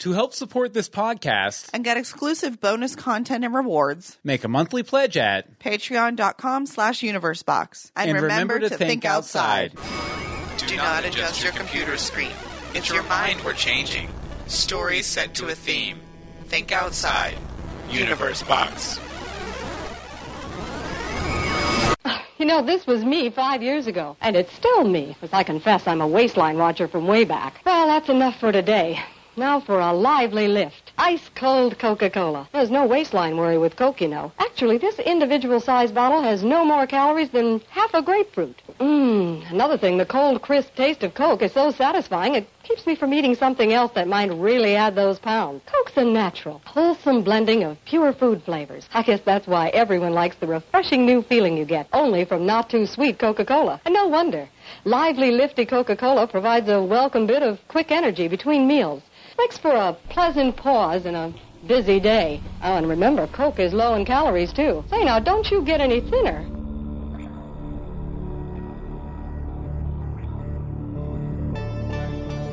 To help support this podcast, and get exclusive bonus content and rewards. make a monthly pledge at Patreon.com slash universebox. And, And remember to think outside. Do not adjust your computer screen. It's your mind we're changing. Stories set to a theme. Think outside. Universe Box. You know, this was me five years ago, and it's still me, as I confess I'm a waistline watcher from way back. Well, that's enough for today. Now for a lively lift. Ice cold Coca-Cola. There's no waistline worry with Coke, you know. Actually, this individual size bottle has no more calories than half a grapefruit. Mmm. Another thing, the cold, crisp taste of Coke is so satisfying it keeps me from eating something else that might really add those pounds. Coke's a natural, wholesome blending of pure food flavors. I guess that's why everyone likes the refreshing new feeling you get only from not too sweet Coca-Cola. And no wonder. Lively, lifty Coca-Cola provides a welcome bit of quick energy between meals. Makes for a pleasant pause in a busy day. Oh, and remember, Coke is low in calories, too. Say, now, don't you get any thinner.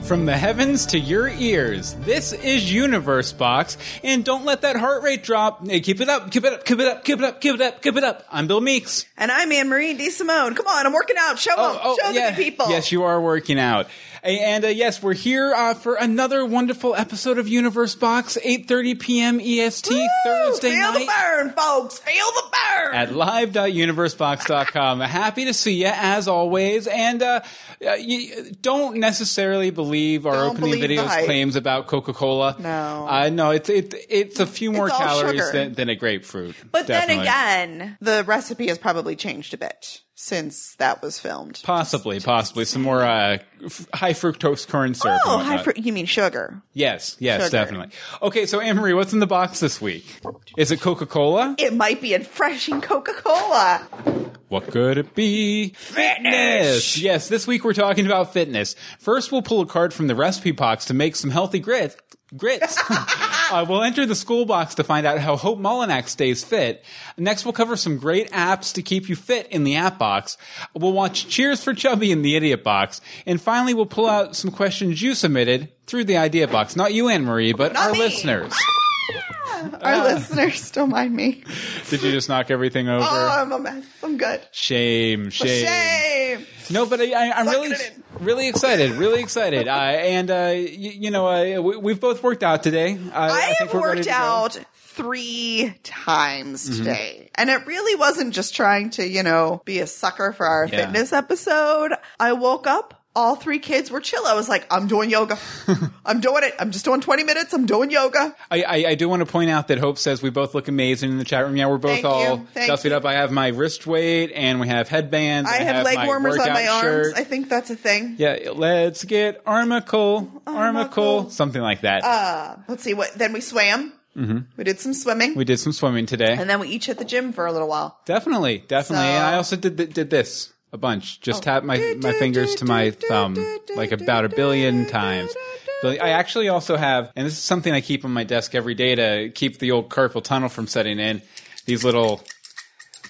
From the heavens to your ears, this is Universe Box, and don't let that heart rate drop. Hey, keep it up, keep it up, keep it up, keep it up, keep it up, keep it up. I'm Bill Meeks. And I'm Anne Marie D. Simone. Come on, I'm working out. Show oh, them. Oh, Show yeah. the people. Yes, you are working out. And uh, yes, we're here uh, for another wonderful episode of Universe Box, 8.30 p.m. EST, Woo! Thursday Feel night. the burn, folks. Feel the burn. at live.universebox.com. Happy to see you as always, and uh, uh, you don't necessarily believe our Don't opening believe video's claims about Coca Cola. No. uh, no, it's it, it's a few more calories than, than a grapefruit. but Definitely. then again, the recipe has probably changed a bit since that was filmed. Possibly, possibly some more uh, f- high fructose corn syrup. Oh, high whatnot. fr- you mean sugar? Yes, yes, Sugar. definitely. Okay, so Anne Marie, what's in the box this week? Is it Coca Cola? It might be a refreshing Coca-Cola. What could it be? Fitness! Yes, this week we're talking about fitness. First, we'll pull a card from the recipe box to make some healthy grits. Grits. uh, we'll enter the school box to find out how Hope Molinax stays fit. Next, we'll cover some great apps to keep you fit in the app box. We'll watch Cheers for Chubby in the idiot box. And finally, we'll pull out some questions you submitted through the idea box. Not you, Anne Marie, but Not our me. listeners. Our listeners don't mind me. Did you just knock everything over? Oh, I'm a mess. I'm good. shame, shame. Shame. No, but I, I, I'm Suck really, really excited. Really excited. Uh, and uh, you, you know, uh, we, we've both worked out today. Uh, I, think have worked out three times Mm-hmm. today. And it really wasn't just trying to, you know, be a sucker for our Yeah. fitness episode. I woke up. All three kids were chill. I was like, I'm doing yoga. I'm doing it. I'm just doing 20 minutes. I'm doing yoga. I, I, I do want to point out that Hope says we both look amazing in the chat room. Yeah, we're both Thank all gussied up. I have my wrist weight and we have headbands. I and have leg warmers on my arms. shirt. I think that's a thing. yeah, let's get armicle, armicle, something like that. Uh, let's see what, then we swam. Mm-hmm. We did some swimming. we did some swimming today. and then we each hit the gym for a little while. Definitely, definitely. So- and I also did th- did this a bunch. Just tap my my fingers to my thumb like about a billion times. But I actually also have, and this is something I keep on my desk every day to keep the old carpal tunnel from setting in. These little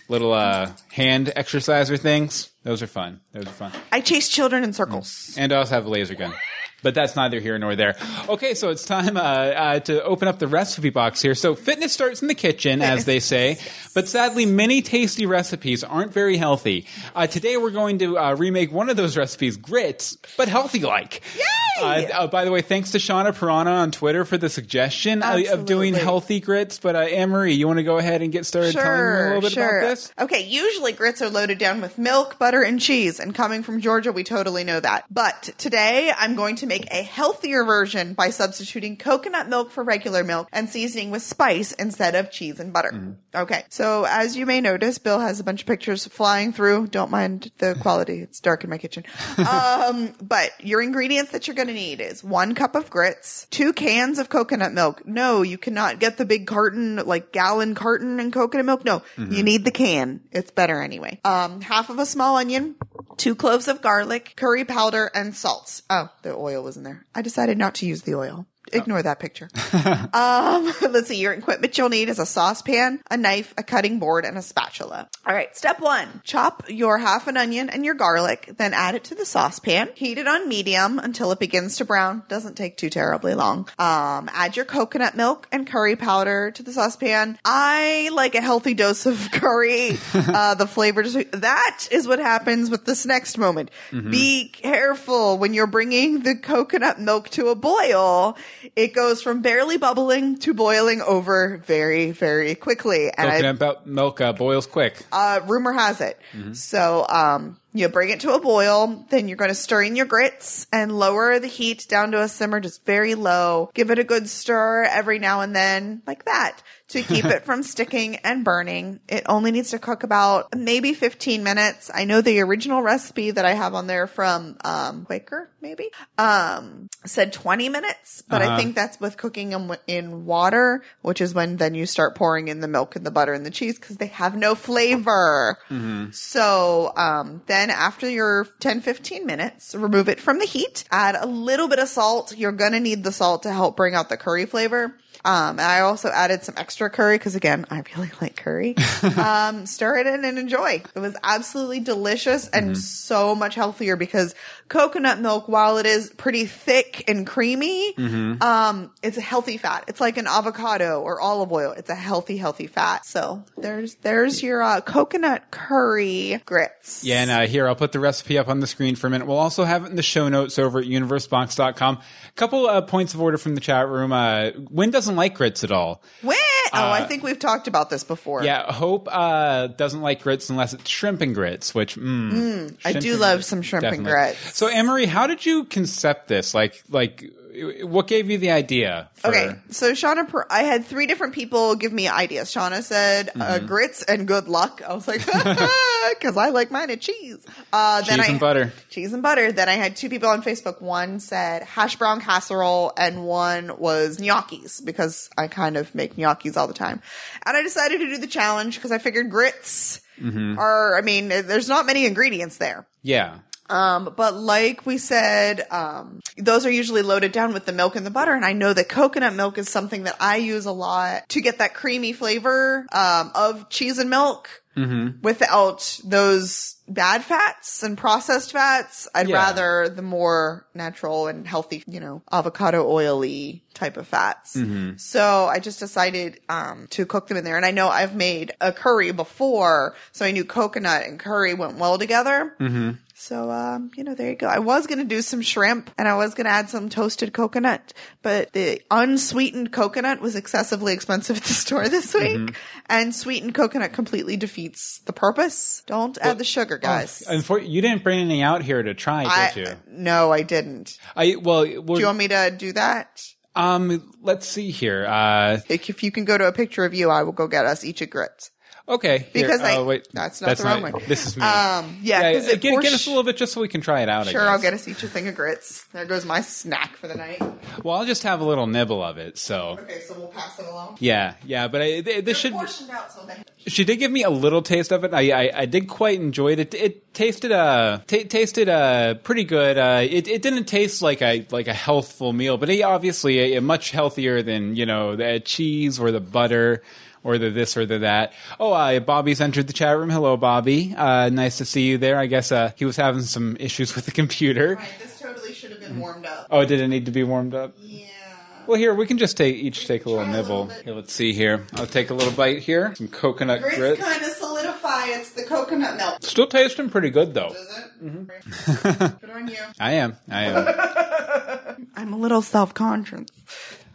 little uh, hand exerciser things. Those are fun. Those are fun. I chase children in circles. And I also have a laser gun. But that's neither here nor there. Okay, so it's time uh, uh, to open up the recipe box here. So fitness starts in the kitchen, as they say. But sadly, many tasty recipes aren't very healthy. Uh, today we're going to uh, remake one of those recipes, grits, but healthy-like. Yay! Uh, uh, by the way, thanks to Shauna Piranha on Twitter for the suggestion of doing healthy grits. But uh, Anne Marie, you want to go ahead and get started telling me a little bit sure. about this? Okay, usually grits are loaded down with milk, butter, and cheese. And coming from Georgia, we totally know that. But today, I'm going to make a healthier version by substituting coconut milk for regular milk and seasoning with spice instead of cheese and butter. Mm-hmm. Okay, so as you may notice, Bill has a bunch of pictures flying through. Don't mind the quality; it's dark in my kitchen. um, but your ingredients that you're going to need is one cup of grits, two cans of coconut milk. No, you cannot get the big carton, like gallon carton and coconut milk. No, you need the can. It's better anyway. Um, half of a small onion, two cloves of garlic, curry powder, and salt. Oh, the oil was in there. I decided not to use the oil. Ignore that picture. um, let's see. Your equipment you'll need is a saucepan, a knife, a cutting board, and a spatula. All right. Step one: chop your half an onion and your garlic, then add it to the saucepan. Heat it on medium until it begins to brown. Doesn't take too terribly long. Um, add your coconut milk and curry powder to the saucepan. I like a healthy dose of curry. uh, the flavor. Just, that is what happens with this next moment. Be careful when you're bringing the coconut milk to a boil. It goes from barely bubbling to boiling over very, very quickly. And Coconut milk uh, boils quick. uh, rumor has it. So, um, you bring it to a boil, then you're going to stir in your grits and lower the heat down to a simmer, just very low. Give it a good stir every now and then, like that, to keep it from sticking and burning. It only needs to cook about maybe 15 minutes. I know the original recipe that I have on there from, um, Quaker, maybe, um, said 20 minutes, but I Uh-huh. think that's with cooking them in water, which is when then you start pouring in the milk and the butter and the cheese because they have no flavor. So, um, then after your 10, 15 minutes, remove it from the heat, add a little bit of salt. You're going to need the salt to help bring out the curry flavor. Um, and I also added some extra curry because again, I really like curry. um, stir it in and enjoy. It was absolutely delicious and so much healthier because coconut milk, while it is pretty thick and creamy, um, it's a healthy fat. It's like an avocado or olive oil. It's a healthy, healthy fat. So there's, there's your, uh, coconut curry grits. Yeah, and uh, here I'll put the recipe up on the screen for a minute. We'll also have it in the show notes over at universebox.com. A couple uh, points of order from the chat room. Uh, Wynn doesn't like grits at all. When? oh, I think we've talked about this before. Uh, Yeah, Hope uh, doesn't like grits unless it's shrimp and grits, which mm, I do love grits, some shrimp and grits. So, Emery, how did you concept this? Like, like, what gave you the idea? For, Okay, so Shauna, per- I had three different people give me ideas. Shauna said uh, Mm-hmm. grits and good luck. I was like, because I like mine and cheese. Uh, then Cheese I, and butter. Cheese and butter. Then I had two people on Facebook. One said hash brown casserole, and one was gnocchis because I kind of make gnocchis all the time. And I decided to do the challenge because I figured grits Mm-hmm. are. I mean, there's not many ingredients there. Yeah. Um, but like we said, um, those are usually loaded down with the milk and the butter. And I know that coconut milk is something that I use a lot to get that creamy flavor, um, of cheese and milk without those bad fats and processed fats. I'd Yeah. rather the more natural and healthy, you know, avocado oily type of fats. So I just decided, um, to cook them in there. And I know I've made a curry before, so I knew coconut and curry went well together. So, um, you know, there you go. I was going to do some shrimp and I was going to add some toasted coconut, but the unsweetened coconut was excessively expensive at the store this week. And sweetened coconut completely defeats the purpose. Don't add the sugar, guys. Unfor- you didn't bring anything out here to try, I, did you? no, I didn't. I well, Do you want me to do that? um, let's see here. Uh, If if you can go to a picture of you, I will go get us each a grit. Okay, here. Because I- oh, wait, that's not the wrong one. This is me. Um, yeah, because it get, get us a little bit just so we can try it out. I Sure, I'll guess. get us each a thing of grits. There goes my snack for the night. Well, I'll just have a little nibble of it. So Okay, so we'll pass it along. yeah, yeah. But I, th- this should. portioned out so then. She did give me a little taste of it. I I, I did quite enjoy it. It, it tasted uh ta tasted uh pretty good. Uh, it it didn't taste like a like a healthful meal, but it, obviously a, a much healthier than you know the cheese or the butter. Or the this or the that. Oh, uh, Bobby's entered the chat room. Hello, Bobby. Uh, nice to see you there. I guess uh, he was having some issues with the computer. Right, this totally should have been warmed up. Oh, did it need to be warmed up? Yeah. Well, here we can just take each take a little a nibble. little. Here, let's see here. I'll take a little bite here. Some coconut Grits, grits. kind of solidify. It's the coconut milk. Still tasting pretty good though. Does it? Mm-hmm. Good on you. I am. I am. I'm a little self-conscious.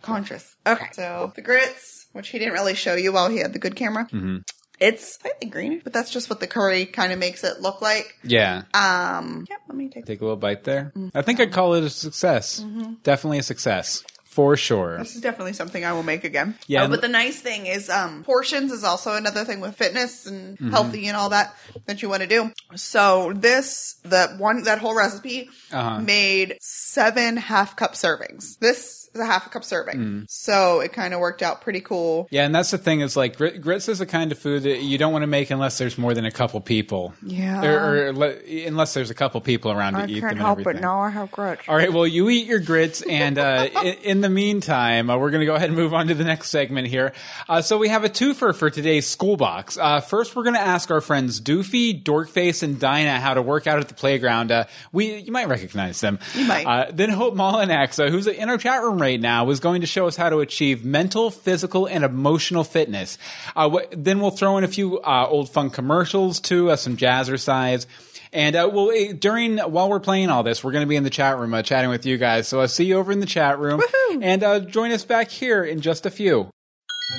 Conscious. Okay. So the grits, which he didn't really show you while he had the good camera. Mm-hmm. It's slightly greenish, but that's just what the curry kind of makes it look like. Yeah. Um, yeah, let me take Take a little bite there. Mm-hmm. I think I'd call it a success. Definitely a success. For sure. This is definitely something I will make again. Yeah, Oh, but the nice thing is, um, portions is also another thing with fitness and Mm-hmm. healthy and all that that you want to do. So this, that one, that whole recipe Uh-huh. made seven half cup servings. This is a half a cup serving. Mm. So it kind of worked out pretty cool. Yeah, and that's the thing is like grit, grits is the kind of food that you don't want to make unless there's more than a couple people. Yeah. Or, or le- unless there's a couple people around to eat them. I can't help it. Now I have grits. All right. Well, you eat your grits, and uh, in, in the meantime, uh, we're going to go ahead and move on to the next segment here. Uh, so we have a twofer for today's school box. Uh, first, we're going to ask our friends Doofy, Dorkface, and Dinah how to work out at the playground. Uh, we you might recognize them. You might. Uh, then Hope Molinax, uh, who's in our chat room right now, is going to show us how to achieve mental, physical, and emotional fitness. Uh, wh- then we'll throw in a few uh, old fun commercials too, uh, some jazzercise. And uh, well, eh, during while we're playing all this, we're going to be in the chat room uh, chatting with you guys. So I'll see you over in the chat room, and uh, join us back here in just a few.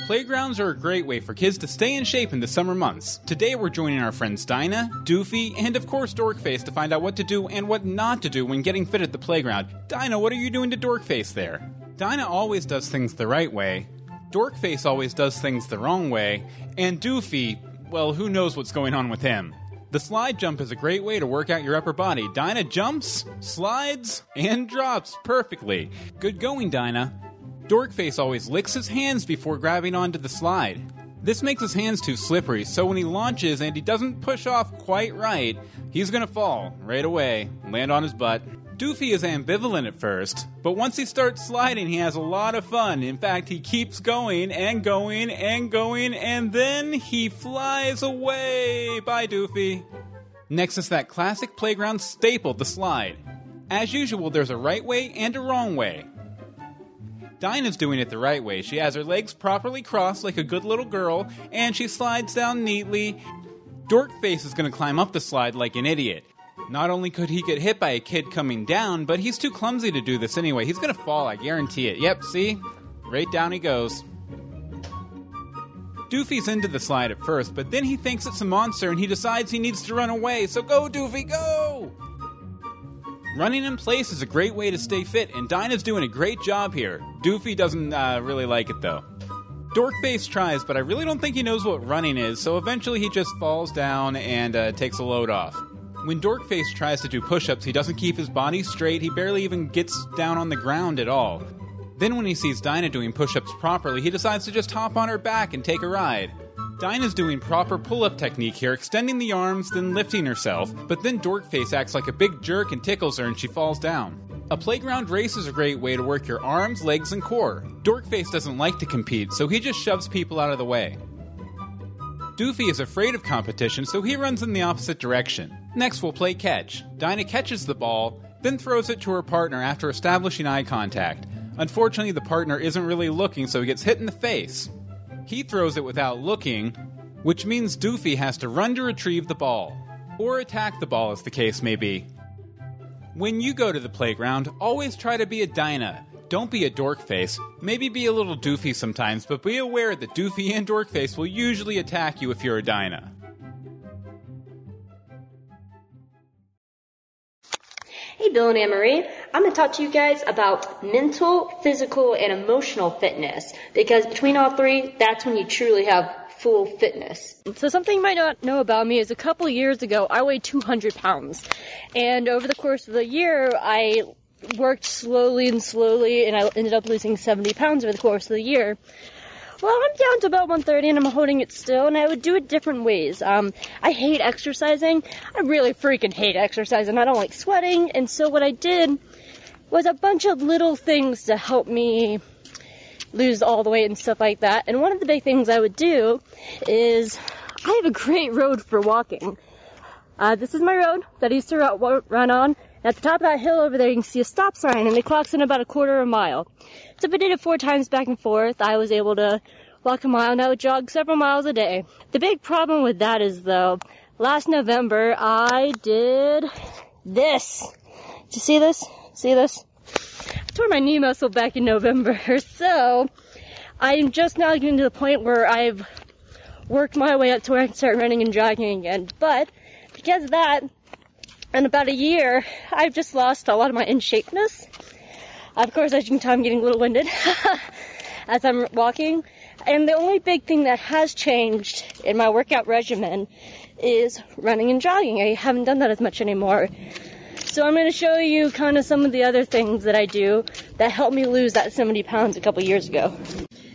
Playgrounds are a great way for kids to stay in shape in the summer months. Today we're joining our friends Dinah, Doofy, and of course Dorkface to find out what to do and what not to do when getting fit at the playground. Dinah, what are you doing to Dorkface there? Dinah always does things the right way. Dorkface always does things the wrong way. And Doofy, well, who knows what's going on with him? The slide jump is a great way to work out your upper body. Dinah jumps, slides, and drops perfectly. Good going, Dinah. Dorkface always licks his hands before grabbing onto the slide. This makes his hands too slippery, so when he launches and he doesn't push off quite right, he's gonna fall right away, land on his butt. Doofy is ambivalent at first, but once he starts sliding, he has a lot of fun. In fact, he keeps going and going and going, and then he flies away. Bye, Doofy. Next is that classic playground staple, the slide. As usual, there's a right way and a wrong way. Dinah's doing it the right way. She has her legs properly crossed like a good little girl, and she slides down neatly. Dorkface is going to climb up the slide like an idiot. Not only could he get hit by a kid coming down, but he's too clumsy to do this anyway. He's going to fall, I guarantee it. Yep, see? Right down he goes. Doofy's into the slide at first, but then he thinks it's a monster and he decides he needs to run away. So go, Doofy, go! Running in place is a great way to stay fit, and Dinah's doing a great job here. Doofy doesn't uh, really like it though. Dorkface tries, but I really don't think he knows what running is, so eventually he just falls down and uh, takes a load off. When Dorkface tries to do push ups, he doesn't keep his body straight, he barely even gets down on the ground at all. Then, when he sees Dinah doing push ups properly, he decides to just hop on her back and take a ride. Dinah's doing proper pull up technique here, extending the arms, then lifting herself, but then Dorkface acts like a big jerk and tickles her and she falls down. A playground race is a great way to work your arms, legs, and core. Dorkface doesn't like to compete, so he just shoves people out of the way. Doofy is afraid of competition, so he runs in the opposite direction. Next, we'll play catch. Dinah catches the ball, then throws it to her partner after establishing eye contact. Unfortunately, the partner isn't really looking, so he gets hit in the face. He throws it without looking, which means Doofy has to run to retrieve the ball. Or attack the ball, as the case may be. When you go to the playground, always try to be a Dinah. Don't be a dorkface. Maybe be a little doofy sometimes, but be aware that Doofy and Dorkface will usually attack you if you're a Dinah. Hey, Bill and Anne-Marie. I'm going to talk to you guys about mental, physical, and emotional fitness because between all three, that's when you truly have full fitness. So something you might not know about me is a couple years ago, I weighed 200 pounds. And over the course of the year, I worked slowly and slowly and I ended up losing 70 pounds over the course of the year. Well, I'm down to about 130 and I'm holding it still, and I would do it different ways. Um, I hate exercising. I really freaking hate exercising. I don't like sweating, and so what I did was a bunch of little things to help me lose all the weight and stuff like that. And one of the big things I would do is I have a great road for walking. Uh, this is my road that I used to run on. At the top of that hill over there, you can see a stop sign, and it clocks in about a quarter of a mile. So if I did it four times back and forth, I was able to walk a mile, and I would jog several miles a day. The big problem with that is, though, last November I did this. Did you see this? See this? I tore my knee muscle back in November, so I'm just now getting to the point where I've worked my way up to where I can start running and jogging again. But because of that, in about a year, I've just lost a lot of my in shapeness. Of course, as you can tell, I'm getting a little winded as I'm walking. And the only big thing that has changed in my workout regimen is running and jogging. I haven't done that as much anymore. So I'm going to show you kind of some of the other things that I do that helped me lose that 70 pounds a couple years ago.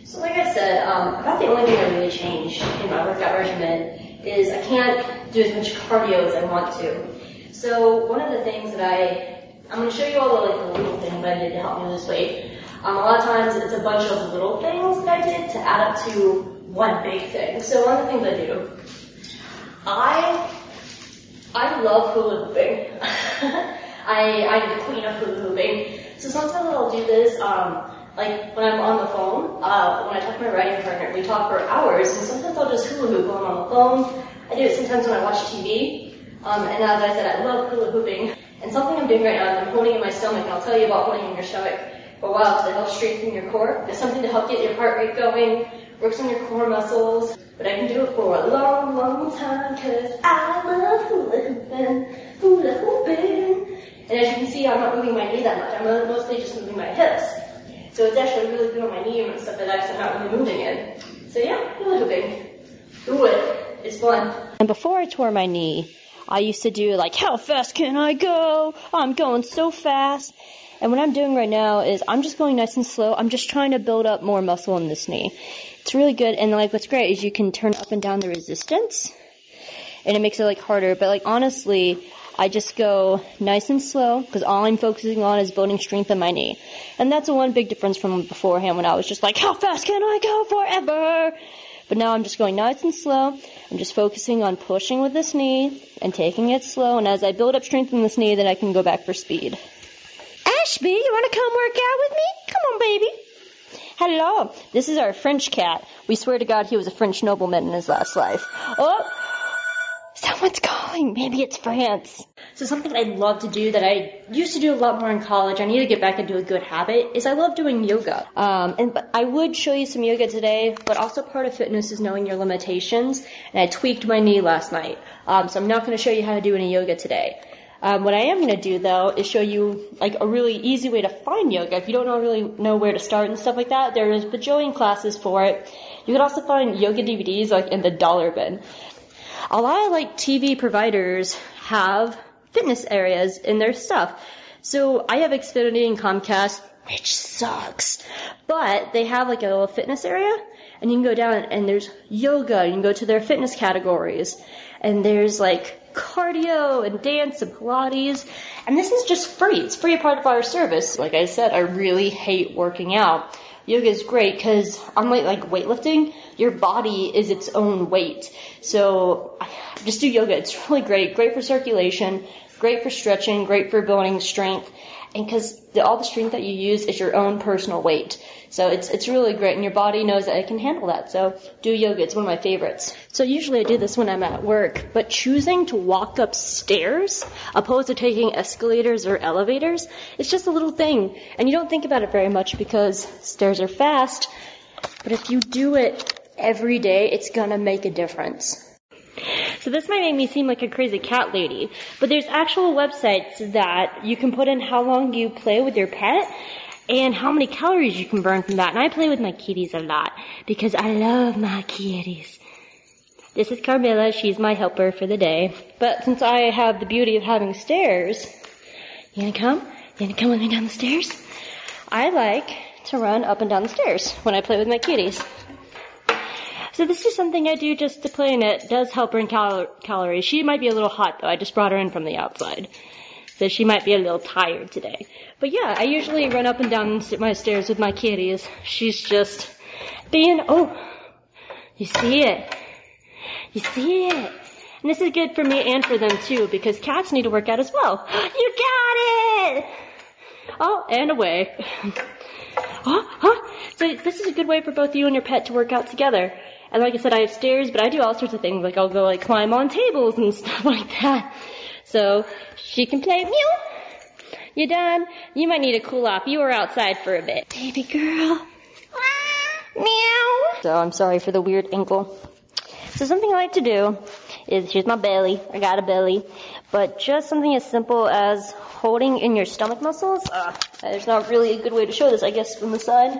So like I said, um, about the only thing that really changed in my workout regimen is I can't do as much cardio as I want to. So one of the things that I, I'm going to show you all the, like, the little things that I did to help me lose weight. Um, a lot of times it's a bunch of little things that I did to add up to one big thing. So one of the things I do, I I love hula hooping. I I'm the queen of hula hooping. So sometimes I'll do this. Um, like when I'm on the phone, uh, when I talk to my writing partner, we talk for hours, and sometimes I'll just hula hoop while I'm on the phone. I do it sometimes when I watch TV. Um, and as I said, I love hula hooping. And something I'm doing right now is I'm holding in my stomach, and I'll tell you about holding in your stomach for a while because it helps strengthen your core. It's something to help get your heart rate going, works on your core muscles. But I can do it for a long, long time because I love hula hooping, hula hooping. And as you can see, I'm not moving my knee that much. I'm mostly just moving my hips. So it's actually really good on my knee and stuff like that I'm not really moving in. So yeah, hula hooping. Do it. It's fun. And before I tore my knee, I used to do like, how fast can I go? I'm going so fast. And what I'm doing right now is I'm just going nice and slow. I'm just trying to build up more muscle in this knee. It's really good. And like what's great is you can turn up and down the resistance and it makes it like harder. But like honestly, I just go nice and slow because all I'm focusing on is building strength in my knee. And that's the one big difference from beforehand when I was just like, how fast can I go forever? But now I'm just going nice and slow. I'm just focusing on pushing with this knee and taking it slow. And as I build up strength in this knee, then I can go back for speed. Ashby, you want to come work out with me? Come on, baby. Hello. This is our French cat. We swear to God he was a French nobleman in his last life. Oh! Someone's calling. Maybe it's France. So something I love to do that I used to do a lot more in college, I need to get back into a good habit, is I love doing yoga. Um, and but I would show you some yoga today, but also part of fitness is knowing your limitations. And I tweaked my knee last night, um, so I'm not going to show you how to do any yoga today. Um, what I am going to do though is show you like a really easy way to find yoga. If you don't know, really know where to start and stuff like that, there is bajillion classes for it. You can also find yoga DVDs like in the dollar bin. A lot of like TV providers have fitness areas in their stuff. So I have Xfinity and Comcast, which sucks, but they have like a little fitness area and you can go down and there's yoga. You can go to their fitness categories and there's like cardio and dance and Pilates. And this is just free. It's free part of our service. Like I said, I really hate working out. Yoga is great because unlike like weightlifting, your body is its own weight. So just do yoga. It's really great. Great for circulation, great for stretching, great for building strength. And because all the strength that you use is your own personal weight. So it's, it's really great and your body knows that it can handle that. So do yoga. It's one of my favorites. So usually I do this when I'm at work, but choosing to walk upstairs opposed to taking escalators or elevators, it's just a little thing. And you don't think about it very much because stairs are fast. But if you do it every day, it's gonna make a difference. So this might make me seem like a crazy cat lady, but there's actual websites that you can put in how long you play with your pet and how many calories you can burn from that. And I play with my kitties a lot because I love my kitties. This is Carmilla. She's my helper for the day. But since I have the beauty of having stairs, you gonna come? You gonna come with me down the stairs? I like to run up and down the stairs when I play with my kitties. So this is something I do just to play and it does help burn cal- calories. She might be a little hot though. I just brought her in from the outside. So she might be a little tired today. But yeah, I usually run up and down my stairs with my kitties. She's just being, oh, you see it. You see it. And this is good for me and for them too, because cats need to work out as well. You got it! Oh, and away. Oh, huh? So this is a good way for both you and your pet to work out together. And like I said, I have stairs, but I do all sorts of things. Like I'll go like climb on tables and stuff like that. So she can play meow. You done? You might need to cool off. You were outside for a bit. Baby girl. Meow. So I'm sorry for the weird ankle. So something I like to do is, here's my belly. I got a belly. But just something as simple as holding in your stomach muscles. Uh, there's not really a good way to show this, I guess, from the side.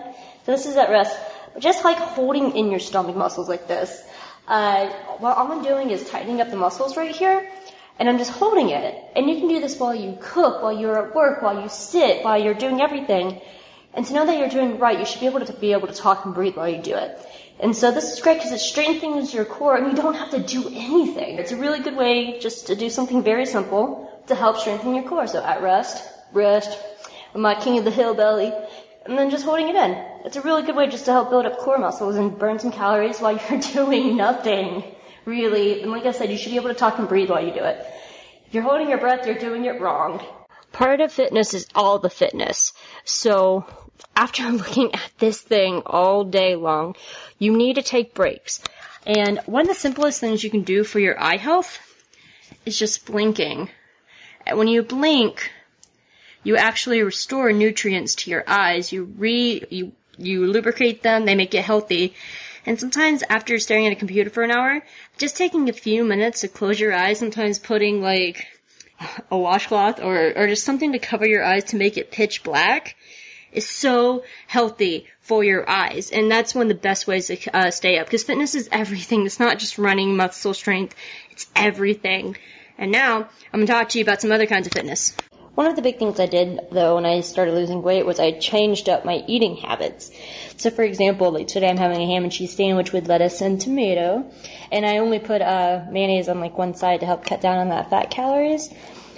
So this is at rest just like holding in your stomach muscles like this. Uh, what all I'm doing is tightening up the muscles right here, and I'm just holding it. And you can do this while you cook, while you're at work, while you sit, while you're doing everything. And to know that you're doing right, you should be able to be able to talk and breathe while you do it. And so this is great because it strengthens your core and you don't have to do anything. It's a really good way just to do something very simple to help strengthen your core. So at rest, rest, my king of the hill belly, and then just holding it in. It's a really good way just to help build up core muscles and burn some calories while you're doing nothing, really. And like I said, you should be able to talk and breathe while you do it. If you're holding your breath, you're doing it wrong. Part of fitness is all the fitness. So after looking at this thing all day long, you need to take breaks. And one of the simplest things you can do for your eye health is just blinking. And when you blink, you actually restore nutrients to your eyes. You re you you lubricate them, they make it healthy. And sometimes after staring at a computer for an hour, just taking a few minutes to close your eyes, sometimes putting like a washcloth or, or just something to cover your eyes to make it pitch black is so healthy for your eyes. And that's one of the best ways to uh, stay up because fitness is everything. It's not just running muscle strength. It's everything. And now I'm going to talk to you about some other kinds of fitness. One of the big things I did though when I started losing weight was I changed up my eating habits. So for example, like today I'm having a ham and cheese sandwich with lettuce and tomato, and I only put uh, mayonnaise on like one side to help cut down on that fat calories.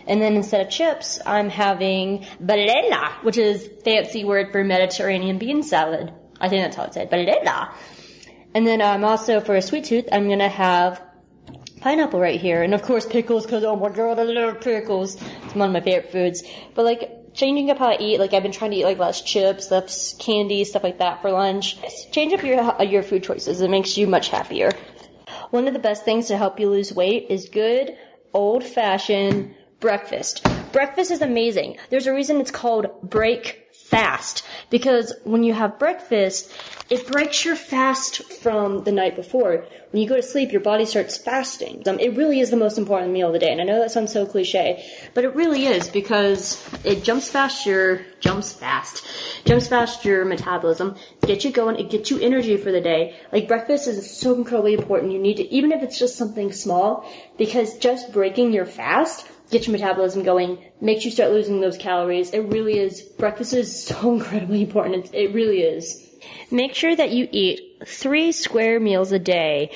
And then instead of chips, I'm having balela, which is fancy word for Mediterranean bean salad. I think that's how it's said, balela. And then um, also for a sweet tooth, I'm gonna have pineapple right here, and of course pickles, because oh my god, I love pickles. It's one of my favorite foods. But like changing up how I eat, like I've been trying to eat like less chips, less candy, stuff like that for lunch. Change up your your food choices. It makes you much happier. One of the best things to help you lose weight is good old fashioned breakfast. Breakfast is amazing. There's a reason it's called break fast because when you have breakfast, it breaks your fast from the night before. When you go to sleep, your body starts fasting. Um, it really is the most important meal of the day, and I know that sounds so cliche, but it really is because it jumps fast your jumps fast, jumps fast your metabolism, gets you going, it gets you energy for the day. Like breakfast is so incredibly important. You need to, even if it's just something small, because just breaking your fast get your metabolism going, makes you start losing those calories. It really is, breakfast is so incredibly important. It, really is. Make sure that you eat three square meals a day.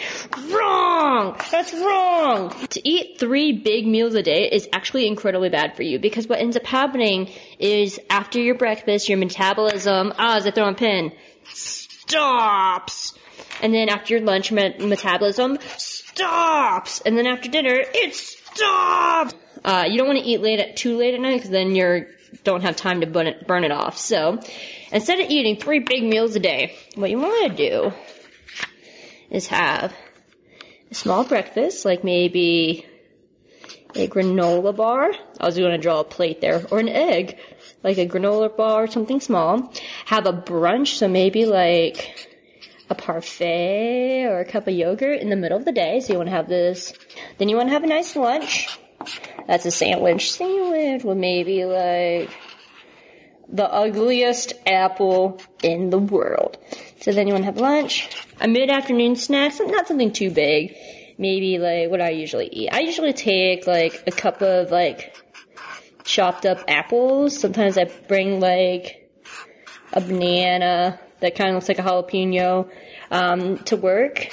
Wrong! That's wrong! To eat three big meals a day is actually incredibly bad for you because what ends up happening is after your breakfast, your metabolism, ah, is I throw a pin, stops. And then after your lunch, met- metabolism stops. And then after dinner, it stops. Uh, you don't want to eat late at too late at night because then you're don't have time to burn it, burn it off. So instead of eating three big meals a day, what you want to do is have a small breakfast, like maybe a granola bar. I was going to draw a plate there, or an egg, like a granola bar or something small. Have a brunch, so maybe like a parfait or a cup of yogurt in the middle of the day. So you want to have this. Then you want to have a nice lunch. That's a sandwich. Sandwich with maybe like the ugliest apple in the world. So then you want to have lunch, a mid-afternoon snack, not something too big. Maybe like what I usually eat. I usually take like a cup of like chopped up apples. Sometimes I bring like a banana that kind of looks like a jalapeno um, to work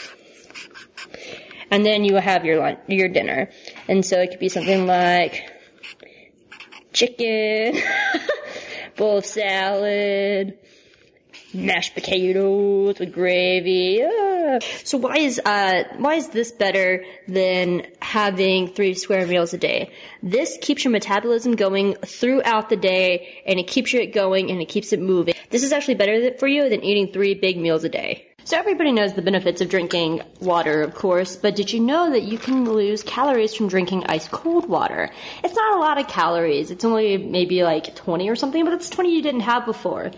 and then you have your lunch, your dinner. And so it could be something like chicken, bowl of salad, mashed potatoes with gravy. Ah. So why is uh why is this better than having three square meals a day? This keeps your metabolism going throughout the day, and it keeps it going and it keeps it moving. This is actually better for you than eating three big meals a day. So everybody knows the benefits of drinking water, of course, but did you know that you can lose calories from drinking ice cold water? It's not a lot of calories. It's only maybe like 20 or something, but it's 20 you didn't have before.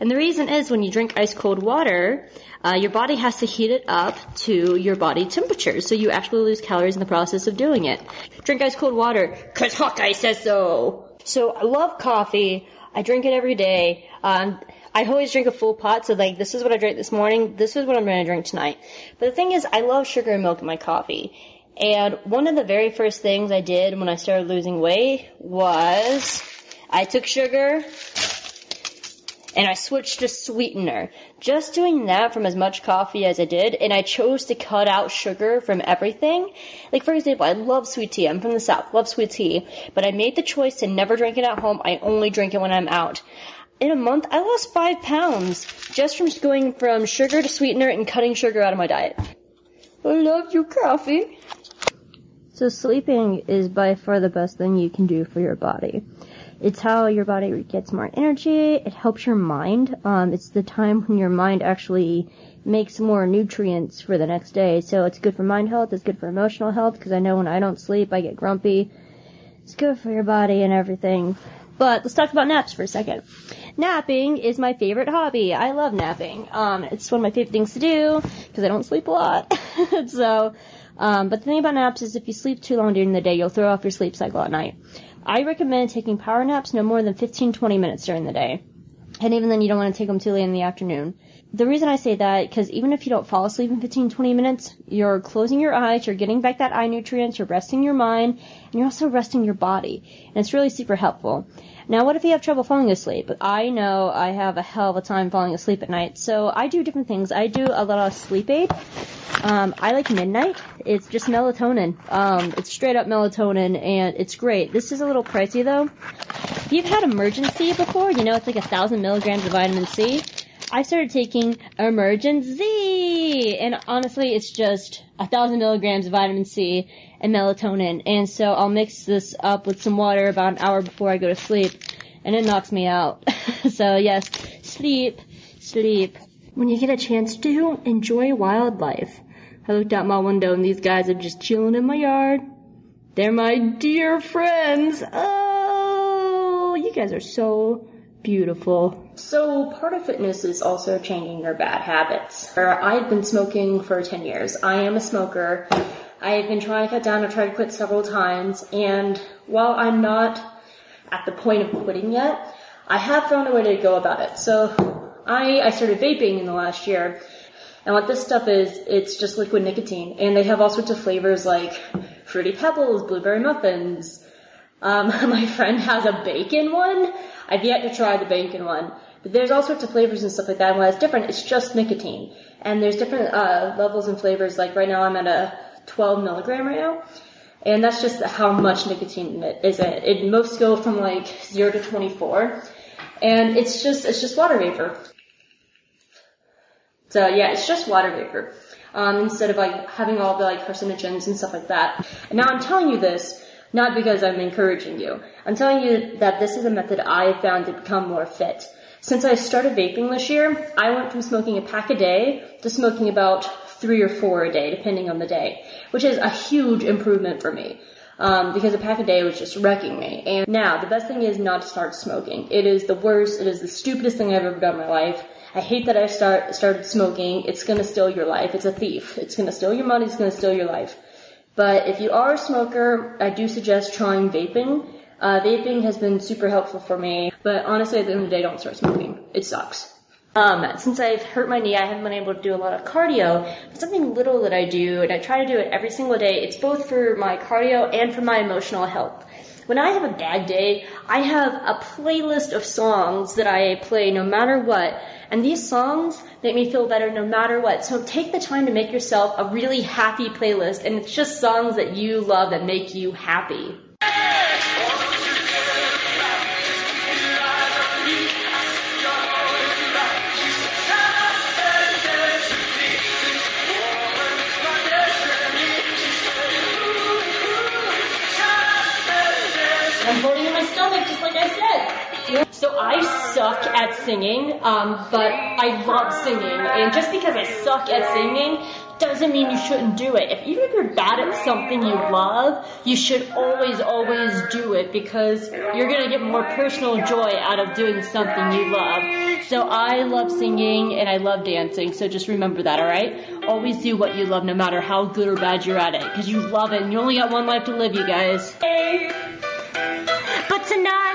And the reason is when you drink ice cold water, uh, your body has to heat it up to your body temperature, so you actually lose calories in the process of doing it. Drink ice cold water, cause Hawkeye says so. So I love coffee. I drink it every day. Um, I always drink a full pot, so like this is what I drank this morning, this is what I'm gonna drink tonight. But the thing is, I love sugar and milk in my coffee. And one of the very first things I did when I started losing weight was I took sugar and I switched to sweetener. Just doing that from as much coffee as I did, and I chose to cut out sugar from everything. Like for example, I love sweet tea. I'm from the south, love sweet tea, but I made the choice to never drink it at home. I only drink it when I'm out. In a month, I lost five pounds just from going from sugar to sweetener and cutting sugar out of my diet. I love you, coffee. So sleeping is by far the best thing you can do for your body. It's how your body gets more energy. It helps your mind. Um, it's the time when your mind actually makes more nutrients for the next day. So it's good for mind health. It's good for emotional health because I know when I don't sleep, I get grumpy. It's good for your body and everything. But let's talk about naps for a second. Napping is my favorite hobby. I love napping. Um, it's one of my favorite things to do because I don't sleep a lot. so, um, but the thing about naps is if you sleep too long during the day, you'll throw off your sleep cycle at night. I recommend taking power naps no more than 15, 20 minutes during the day. And even then, you don't want to take them too late in the afternoon. The reason I say that, because even if you don't fall asleep in 15, 20 minutes, you're closing your eyes, you're getting back that eye nutrients, you're resting your mind, and you're also resting your body. And it's really super helpful. Now, what if you have trouble falling asleep? I know I have a hell of a time falling asleep at night, so I do different things. I do a lot of sleep aid. Um, I like midnight. It's just melatonin. Um, it's straight up melatonin, and it's great. This is a little pricey though. If you've had Emergen-C before, you know it's like a thousand milligrams of vitamin C. I started taking Emergen Z, and honestly, it's just a thousand milligrams of vitamin C and melatonin. And so I'll mix this up with some water about an hour before I go to sleep, and it knocks me out. so yes, sleep, sleep. When you get a chance to, enjoy wildlife. I looked out my window and these guys are just chilling in my yard. They're my dear friends. Oh, you guys are so beautiful. So part of fitness is also changing your bad habits. I've been smoking for 10 years. I am a smoker. I've been trying to cut down. I've tried to quit several times. And while I'm not at the point of quitting yet, I have found a way to go about it. So I, I started vaping in the last year. And what this stuff is, it's just liquid nicotine. And they have all sorts of flavors like fruity pebbles, blueberry muffins. Um, my friend has a bacon one. I've yet to try the bacon one. There's all sorts of flavors and stuff like that. And what it's different, it's just nicotine. And there's different uh, levels and flavors. Like right now I'm at a 12 milligram right now. And that's just how much nicotine is it. It most go from like 0 to 24. And it's just, it's just water vapor. So yeah, it's just water vapor. Um, instead of like having all the like carcinogens and stuff like that. And now I'm telling you this, not because I'm encouraging you. I'm telling you that this is a method I found to become more fit. Since I started vaping this year, I went from smoking a pack a day to smoking about three or four a day, depending on the day, which is a huge improvement for me. Um, because a pack a day was just wrecking me. And now, the best thing is not to start smoking. It is the worst, it is the stupidest thing I've ever done in my life. I hate that I start, started smoking. It's gonna steal your life. It's a thief. It's gonna steal your money, it's gonna steal your life. But if you are a smoker, I do suggest trying vaping. Uh, vaping has been super helpful for me, but honestly, at the end of the day, don't start smoking. It sucks. Um, since I've hurt my knee, I haven't been able to do a lot of cardio. But something little that I do, and I try to do it every single day, it's both for my cardio and for my emotional health. When I have a bad day, I have a playlist of songs that I play no matter what, and these songs make me feel better no matter what. So take the time to make yourself a really happy playlist, and it's just songs that you love that make you happy. I'm in my stomach just like I said. So I suck at singing, um, but I love singing. And just because I suck at singing doesn't mean you shouldn't do it. If even if you're bad at something you love, you should always, always do it because you're gonna get more personal joy out of doing something you love. So I love singing and I love dancing. So just remember that, alright? Always do what you love no matter how good or bad you're at it. Cause you love it and you only got one life to live, you guys. Tonight,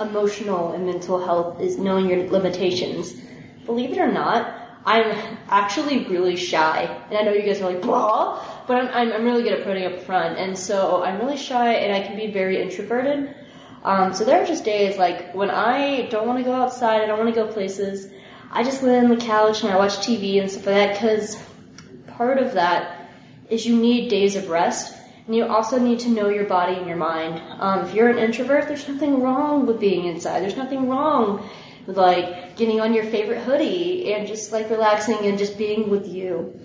emotional and mental health is knowing your limitations. Believe it or not, I'm actually really shy, and I know you guys are like blah, but I'm, I'm I'm really good at putting up front, and so I'm really shy, and I can be very introverted. Um, so there are just days like when I don't want to go outside, I don't want to go places. I just lay on the couch and I watch TV and stuff like that because part of that is you need days of rest and you also need to know your body and your mind. Um, if you're an introvert, there's nothing wrong with being inside. There's nothing wrong with like getting on your favorite hoodie and just like relaxing and just being with you.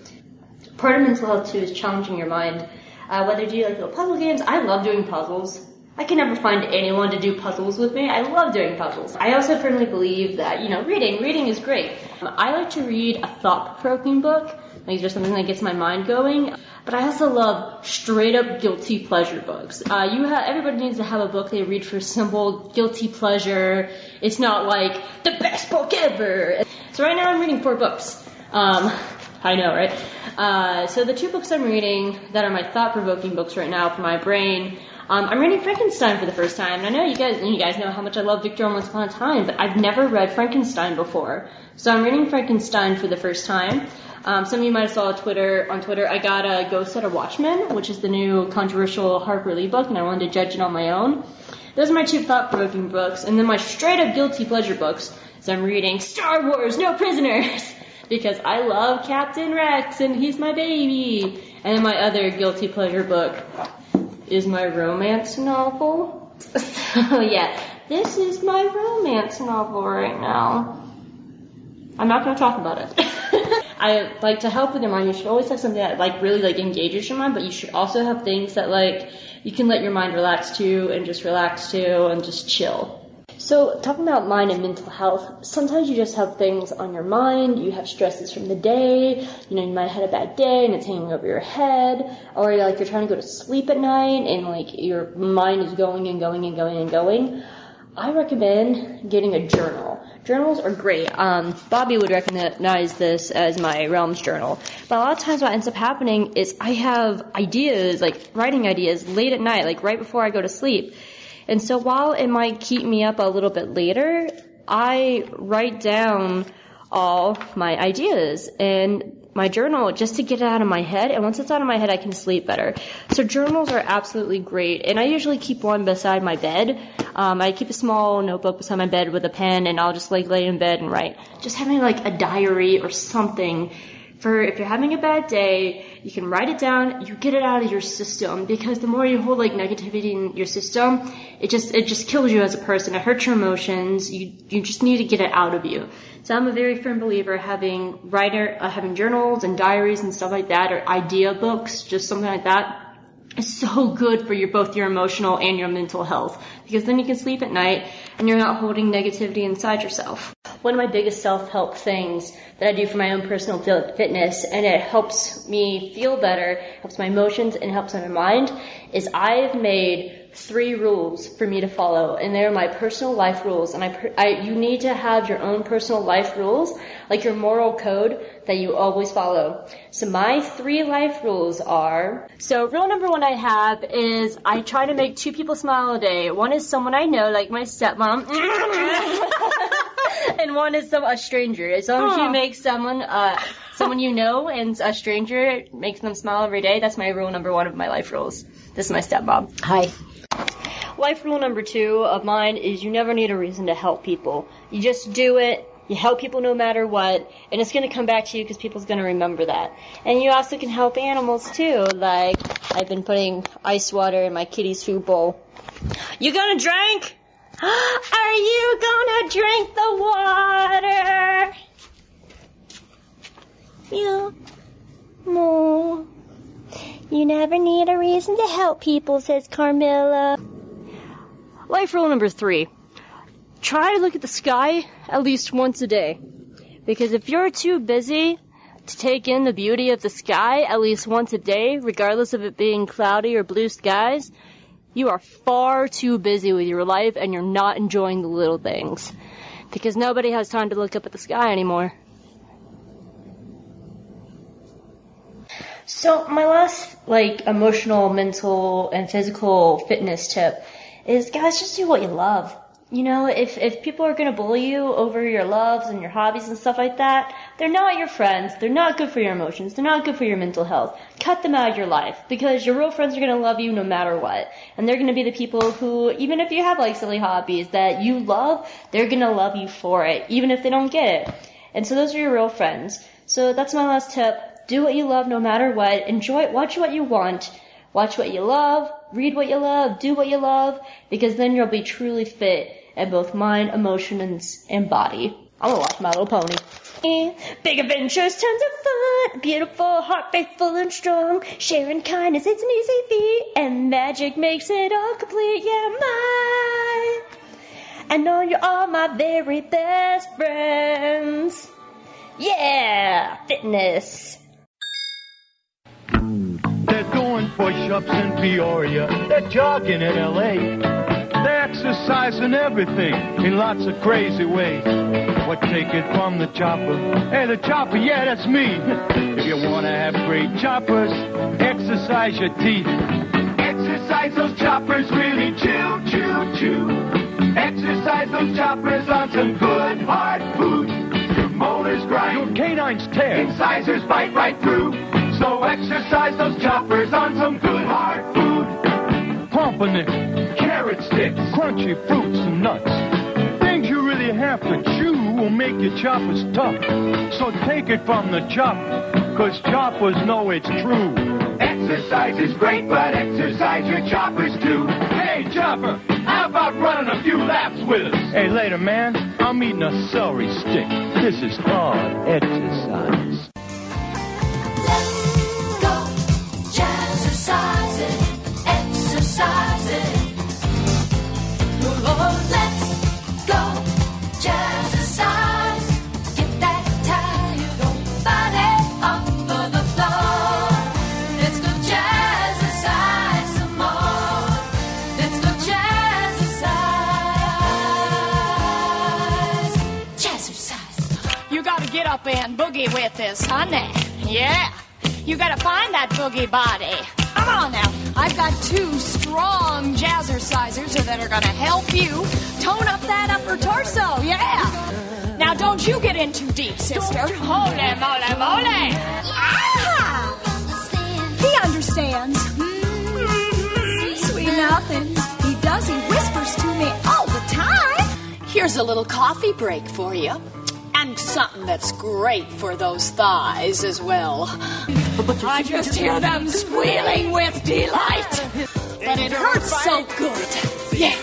Part of mental health too is challenging your mind. Uh, whether do you like little puzzle games, I love doing puzzles. I can never find anyone to do puzzles with me. I love doing puzzles. I also firmly believe that, you know, reading, reading is great. I like to read a thought-provoking book, like just something that gets my mind going. But I also love straight up guilty pleasure books. Uh, you have, everybody needs to have a book they read for simple guilty pleasure. It's not like the best book ever. So right now I'm reading four books. Um, I know, right? Uh, so the two books I'm reading that are my thought-provoking books right now for my brain um, I'm reading Frankenstein for the first time, and I know you guys, you guys know how much I love Victor Once Upon a Time, but I've never read Frankenstein before. So I'm reading Frankenstein for the first time. Um, some of you might have saw Twitter on Twitter. I got a Go Set a Watchman, which is the new controversial Harper Lee book, and I wanted to judge it on my own. Those are my two thought-provoking books, and then my straight-up guilty pleasure books. So I'm reading Star Wars: No Prisoners because I love Captain Rex and he's my baby. And then my other guilty pleasure book is my romance novel. So yeah, this is my romance novel right now. I'm not going to talk about it. I like to help with your mind. You should always have something that like really like engages your mind, but you should also have things that like you can let your mind relax to and just relax to and just chill. So, talking about mind and mental health, sometimes you just have things on your mind, you have stresses from the day, you know, you might have had a bad day and it's hanging over your head, or like you're trying to go to sleep at night and like your mind is going and going and going and going. I recommend getting a journal. Journals are great. Um, Bobby would recognize this as my Realms journal. But a lot of times what ends up happening is I have ideas, like writing ideas late at night, like right before I go to sleep. And so while it might keep me up a little bit later, I write down all my ideas and my journal just to get it out of my head. And once it's out of my head, I can sleep better. So journals are absolutely great. And I usually keep one beside my bed. Um, I keep a small notebook beside my bed with a pen and I'll just like lay in bed and write. Just having like a diary or something for if you're having a bad day, you can write it down, you get it out of your system because the more you hold like negativity in your system, it just it just kills you as a person. It hurts your emotions. You you just need to get it out of you. So I'm a very firm believer having writer uh, having journals and diaries and stuff like that or idea books, just something like that is so good for your both your emotional and your mental health because then you can sleep at night and you're not holding negativity inside yourself. One of my biggest self-help things that I do for my own personal fitness and it helps me feel better, helps my emotions and helps my mind is I've made three rules for me to follow, and they're my personal life rules. And I, I, you need to have your own personal life rules, like your moral code that you always follow. So my three life rules are. So rule number one I have is I try to make two people smile a day. One is someone I know, like my stepmom. and one is some, a stranger. As long as you make someone, uh, someone you know and a stranger makes them smile every day, that's my rule number one of my life rules. This is my stepmom. Hi. Life rule number two of mine is you never need a reason to help people. You just do it. You help people no matter what, and it's going to come back to you because people's going to remember that. And you also can help animals too. Like I've been putting ice water in my kitty's food bowl. You gonna drink? Are you gonna drink the water? Yeah. No. You never need a reason to help people, says Carmilla. Life rule number three. Try to look at the sky at least once a day. Because if you're too busy to take in the beauty of the sky at least once a day, regardless of it being cloudy or blue skies, you are far too busy with your life and you're not enjoying the little things. Because nobody has time to look up at the sky anymore. So my last like emotional, mental, and physical fitness tip is guys just do what you love. you know, if, if people are to bully you over your loves and your hobbies and stuff like that, they're not your friends. They're not good for your emotions. They're not good for your mental health. Cut them out of your life because your real friends are to love you no matter what. And they're to be the people who, even if you have like silly hobbies that you love, they're to love you for it, even if they don't get it. And so those are your real friends. So that's my last tip. Do what you love no matter what. Enjoy it. Watch what you want. Watch what you love. Read what you love. Do what you love. Because then you'll be truly fit in both mind, emotion, and, body. I'm gonna watch My Little Pony. Big adventures, tons of fun, beautiful, heart faithful and strong. Sharing kindness, it's an easy feat, and magic makes it all complete. Yeah, mine. I know you're all my very best friends. Yeah, fitness. They're doing push-ups in Peoria. They're jogging in L.A. They're exercising everything in lots of crazy ways. What take it from the chopper? Hey, the chopper, yeah, that's me. If you want to have great choppers, exercise your teeth. Exercise those choppers, really chew, chew, chew. Exercise those choppers on some good hard food. Your molars grind, your canines tear, incisors bite right through. So exercise those choppers on some good hard food. Pumpernickel, carrot sticks, crunchy fruits and nuts. Things you really have to chew will make your choppers tough. So take it from the chopper, cause choppers know it's true. Exercise is great, but exercise your choppers too. Hey, chopper, how about running a few laps with us? Hey, later, man. I'm eating a celery stick. This is hard exercise. Boogie with this, honey. Yeah. You gotta find that boogie body. Come on now. I've got two strong jazzercisers that are gonna help you tone up that upper torso. Yeah. Now don't you get in too deep, sister. Holy moly moly. Ah! He understands. Mm, Sweet nothings. He does. He whispers to me all the time. Here's a little coffee break for you. And something that's great for those thighs as well. I just hear them squealing with delight. But it hurts so good. Yeah.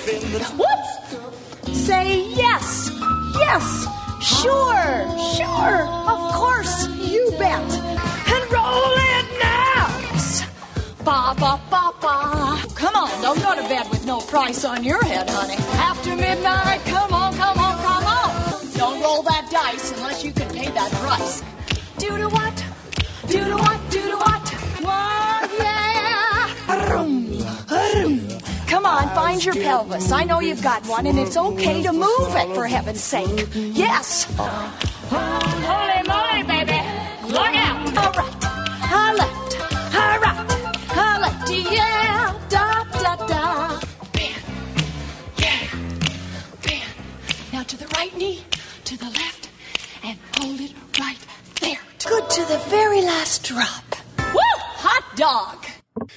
Whoops. Say yes. Yes. Sure. Sure. Of course. You bet. And roll it now. Ba ba ba ba. Come on, don't go to bed with no price on your head, honey. After midnight, come on, come on, come on. Don't roll that dice unless you can pay that price. Do to what? Do to what? Do to what? What? Yeah. Come on, find your pelvis. I know you've got one, and it's okay to move it, for heaven's sake. Yes. Holy moly, baby. Look out. All right. Her left. Her right. Her left. Yeah. Da, da, da. Bend. Yeah. Bend. Now to the right knee, to the left, and hold it right there. Good to the very last drop. Woo! Hot dog.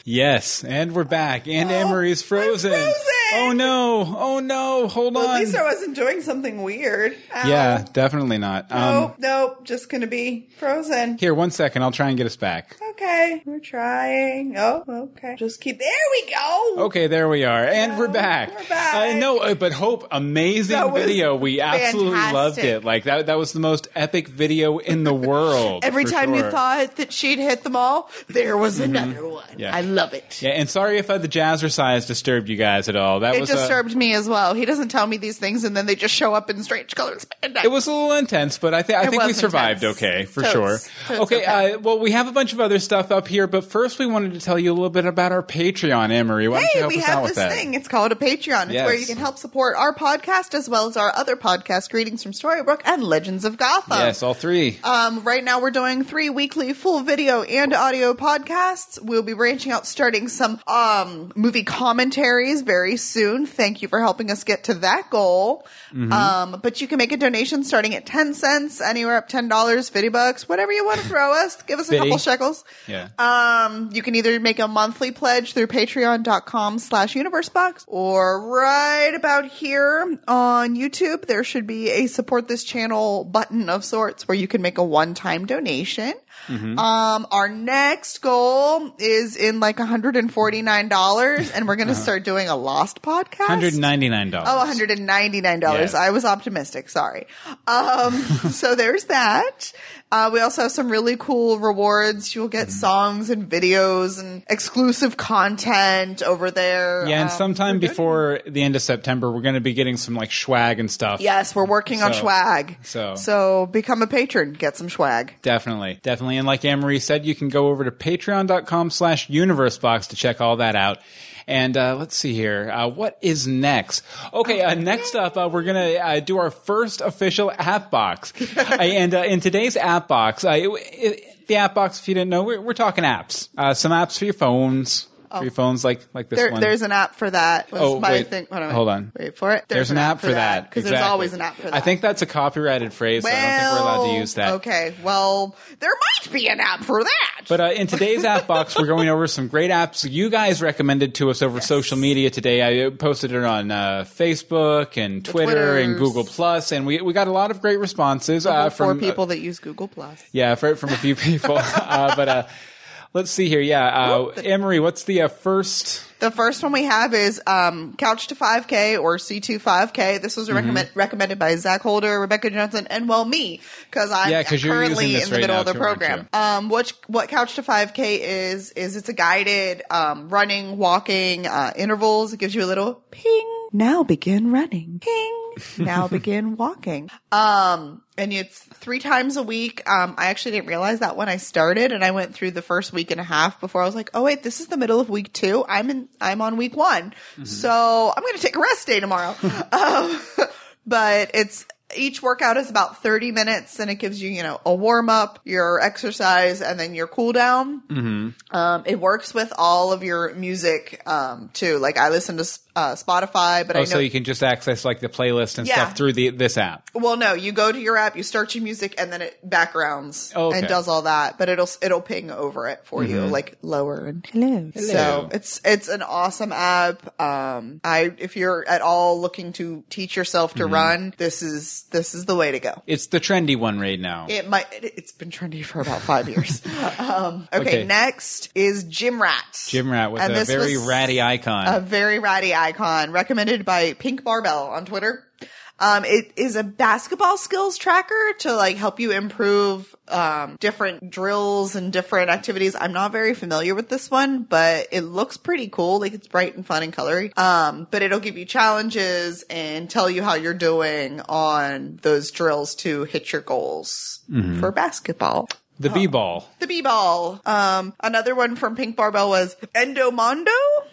Yes, and we're back. And Anne Marie's frozen. frozen! Oh no! Oh no! Hold Well, on. at least I wasn't doing something weird. Ow. yeah, definitely not. Um, Nope, nope. Just gonna be frozen. here, one second. I'll try and get us back. Okay, we're trying. Oh, okay. Just keep. There we go. Okay, there we are, and we're back. we're back. I know, uh, but Hope, amazing video. We absolutely fantastic. loved it. Like that. That was the most epic video in the world. Every time you thought that she'd hit them all, there was another one. Yeah. I love it. Yeah, and sorry if uh, the jazzercise disturbed you guys at all. That It was uh, disturbed me as well. He doesn't tell me these things, and then they just show up in strange colors. It was a little intense, but I, th- I think we survived intense. okay for Totes. sure. Totes okay, okay. Uh, well, we have a bunch of other stuff up here, but first we wanted to tell you a little bit about our Patreon, Emery. Why Hey, we have this thing. It's called a Patreon. It's Yes. where you can help support our podcast as well as our other podcast, Greetings from Storybrooke and Legends of Gotham. Yes, all three. Um, right now we're doing three weekly full video and audio podcasts. We'll be branching out, starting some um, movie commentaries very soon. Thank you for helping us get to that goal. Um, but you can make a donation starting at 10 cents, anywhere up $10, 50 bucks, whatever you want to throw us. Give us a 50? couple shekels. Yeah. Um, you can either make a monthly pledge through patreon.com slash universebox or right about here on YouTube, there should be a support this channel button of sorts where you can make a one-time donation. Um, our next goal is in like $149 and we're going to start doing a lost podcast. $199. Oh, $199. Yes. I was optimistic. Sorry. Um, so there's that. Uh, we also have some really cool rewards. You'll get Mm-hmm. songs and videos and exclusive content over there. Yeah, and Um, sometime before the end of September, we're going to be getting some like swag and stuff. Yes, we're working on swag. so- so become a patron, get some swag. Definitely. Definitely. And like Anne-Marie said, you can go over to patreon.com slash universebox to check all that out. And uh, let's see here. Uh, what is next? Okay, uh, next up, uh, we're going to uh, do our first official app box. And uh, in today's app box, uh, it, it, the app box, if you didn't know, we're, we're talking apps. Uh, some apps for your phones. For your phones like, like this There, one. there's an app for that. Was Oh, my wait. thing. Hold on. Hold on. Wait for it. There's, an, app for that. Because there's always an app for that. I think that's a copyrighted phrase, so I don't think we're allowed to use that. Okay. Well, there might be an app for that. But uh, in today's app box, we're going over some great apps you guys recommended to us over social media today. I uh, posted it on uh, Facebook and Twitter and Google Plus, and we we got a lot of great responses uh, from uh, people that use Google Plus. yeah, for, from a few people. uh, but uh, let's see here. Yeah, uh, Emery, what's the uh, first? The first one we have is um, Couch to 5K or C2 5K. This was Mm-hmm. recommend, recommended by Zach Holder, Rebecca Johnson, and well me because I'm Yeah, 'cause you're currently in the right middle now of the program. Um, what what Couch to 5K is is it's a guided um, running, walking uh, intervals. It gives you a little ping. Now begin running. Ping. Now begin walking. Um, and it's three times a week. Um, I actually didn't realize that when I started, and I went through the first week and a half before I was like, "Oh wait, this is the middle of week two. I'm in. I'm on week one, so I'm going to take a rest day tomorrow." um, but it's each workout is about 30 minutes and it gives you, you know, a warm up, your exercise, and then your cool down. Mm-hmm. Um, it works with all of your music, um, too. Like I listen to, uh, Spotify, but I Oh, know so you can just access like the playlist and Yeah. stuff through the this app. well, no, you go to your app, you start your music, and then it backgrounds okay. and does all that. But it'll it'll ping over it for you, like lower and hello. So it's it's an awesome app. Um, I if you're at all looking to teach yourself to run, this is this is the way to go. It's the trendy one right now. It might. it- It's been trendy for about five years. um, okay, Okay. next is Gym Rat. Gym Rat with And a very ratty icon. A very ratty icon, recommended by Pink Barbell on Twitter. Um, it is a basketball skills tracker to like help you improve um, different drills and different activities. I'm not very familiar with this one, but it looks pretty cool. Like it's bright and fun and colory. Um, but it'll give you challenges and tell you how you're doing on those drills to hit your goals Mm-hmm. for basketball. the B-ball. The B-ball. Um, another one from Pink Barbell was Endomondo.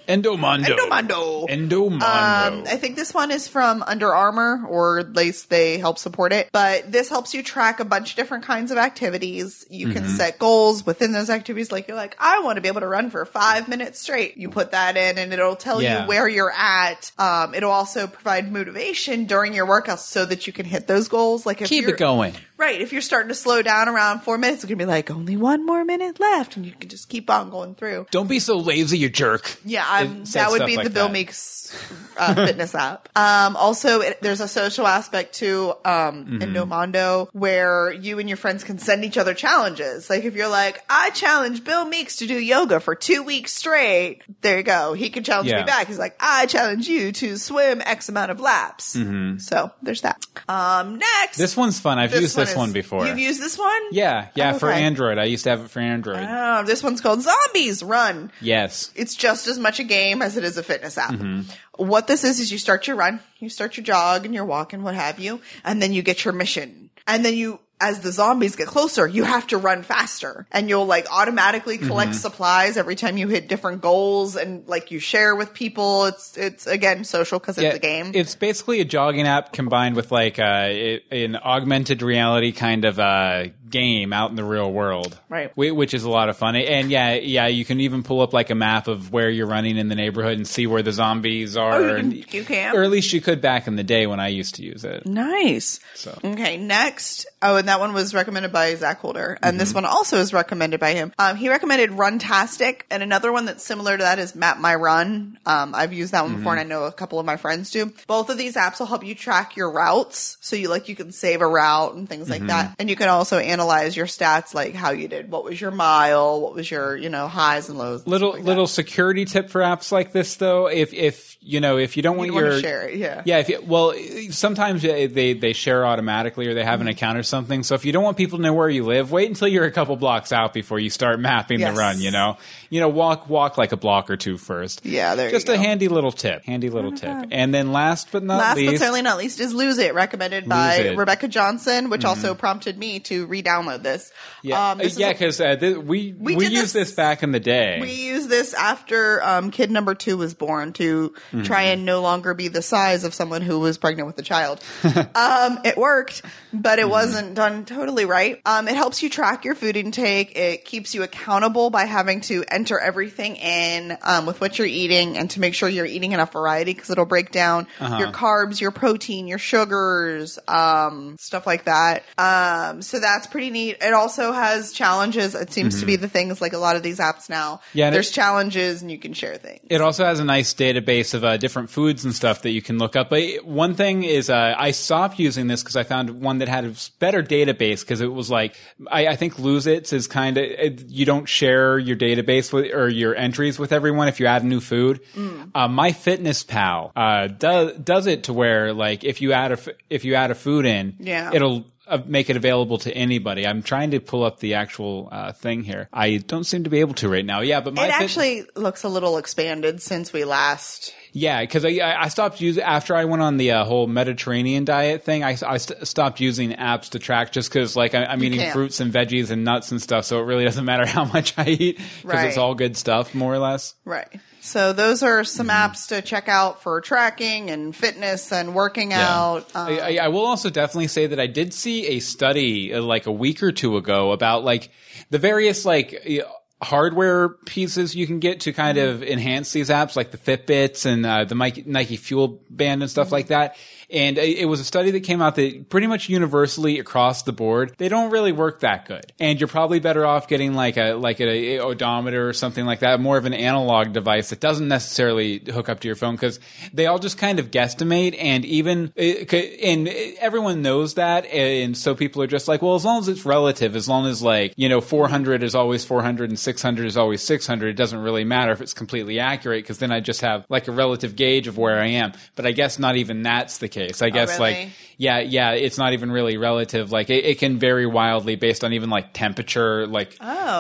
Endomondo. Endomondo. Endomondo. Um, I think this one is from Under Armour, or at least they help support it. But this helps you track a bunch of different kinds of activities. You can Mm-hmm. set goals within those activities. Like you're like, I want to be able to run for five minutes straight. You put that in, and it'll tell Yeah. you where you're at. Um, it'll also provide motivation during your workouts so that you can hit those goals. Like if Keep it going. Right. If you're starting to slow down around four minutes, it's gonna be like only one more minute left, and you can just keep on going through. Don't be so lazy, you jerk. Yeah, Says that would be like the Bill that. Meeks uh, fitness app. Um, also, it, there's a social aspect to um, Mm-hmm. Endomondo where you and your friends can send each other challenges. Like if you're like, I challenge Bill Meeks to do yoga for two weeks straight. There you go. He can challenge Yeah. me back. He's like, I challenge you to swim X amount of laps. So there's that. Um, next, Mm-hmm. This one's fun. I've used this is- one before. You've used this one? yeah, yeah, for Android. I used to have it for Android. Oh, this one's called Zombies Run. yes. it's just as much a game as it is a fitness app. Mm-hmm. What this is is you start your run, you start your jog and your walk and what have you, and then you get your mission. And then you as the zombies get closer, you have to run faster and you'll like automatically collect Mm-hmm. supplies every time you hit different goals and like you share with people. It's it's again social cuz it's a game. It's basically a jogging app combined with like uh, it, an augmented reality kind of uh, game out in the real world. Right. Which is a lot of fun. And yeah, yeah, you can even pull up like a map of where you're running in the neighborhood and see where the zombies are. Oh, you can- and, you can? Or at least you could back in the day when I used to use it. Nice. So. Okay, next. Oh, and that one was recommended by Zach Holder. And Mm-hmm. this one also is recommended by him. Um, he recommended Runtastic. And another one that's similar to that is Map My Run. Um, I've used that one before and Mm-hmm. I know a couple of my friends do. Both of these apps will help you track your routes. So you like, you can save a route and things Mm-hmm. like that. And you can also analyze your stats, like how you did. What was your mile? What was your, you know, highs and lows? and Little stuff like that. little security tip for apps like this though, if if you know if you don't want You don't your wanna share it, yeah. yeah if you, well sometimes uh, they they share automatically or they have an Mm-hmm. account or something. So if you don't want people to know where you live, wait until you're a couple blocks out before you start mapping Yes. the run. You know, you know walk walk like a block or two first. Yeah, there you Just a go. handy little tip, handy little tip. And then last but not Last least, but certainly not least is Lose It, recommended by It. Rebecca Johnson, which also prompted me to re-download this. yeah, Um, this yeah, because uh, th- we We we, used this- this back in the day. we used this after um, kid number two was born to Mm-hmm. try and no longer be the size of someone who was pregnant with a child. um, it worked, but Mm-hmm. it wasn't done totally right. Um, it helps you track your food intake. It keeps you accountable by having to enter everything in um, with what you're eating and to make sure you're eating enough variety because it'll break down Uh-huh. your carbs, your protein, your sugars, um, stuff like that. Um, so that's pretty neat. It also has challenges. It seems to be the things like a lot of these apps now. Mm-hmm. Yeah, there's it- challenges and you can share things. It also has a nice database of uh, different foods and stuff that you can look up. But one thing is, uh, I stopped using this because I found one that had a better database because it was like, I, I think Lose It's is kind of, you don't share your database with, or your entries with everyone if you add new food. Mm. Uh, My Fitness Pal uh, does does it to where like if you add a if you add a food in, Yeah. it'll make it available to anybody. I'm trying to pull up the actual uh, thing here. I don't seem to be able to right now. Yeah, but my it Fit- actually looks a little expanded since we last. yeah, because I, I stopped using after I went on the uh, whole Mediterranean diet thing. I, I st- stopped using apps to track just because like I, I'm eating can't. fruits and veggies and nuts and stuff, so it really doesn't matter how much I eat because Right. it's all good stuff more or less. Right. So those are some Mm-hmm. apps to check out for tracking and fitness and working out. Um, I, I, will also definitely say that I did see a study uh, like a week or two ago about like the various like uh, hardware pieces you can get to kind Mm-hmm. of enhance these apps, like the Fitbits and uh, the Nike, Nike Fuel Band and Mm-hmm. stuff like that. And it was a study that came out that pretty much universally across the board, they don't really work that good. And you're probably better off getting like a like a, odometer or something like that, more of an analog device that doesn't necessarily hook up to your phone because they all just kind of guesstimate. And even and everyone knows that, and so people are just like, well, as long as it's relative, as long as like you know 400 is always 400 and 600 is always 600, it doesn't really matter if it's completely accurate because then I just have like a relative gauge of where I am. But I guess not even that's the case. I guess really? like yeah, yeah, it's not even really relative. Like it, it can vary wildly based on even like temperature, like you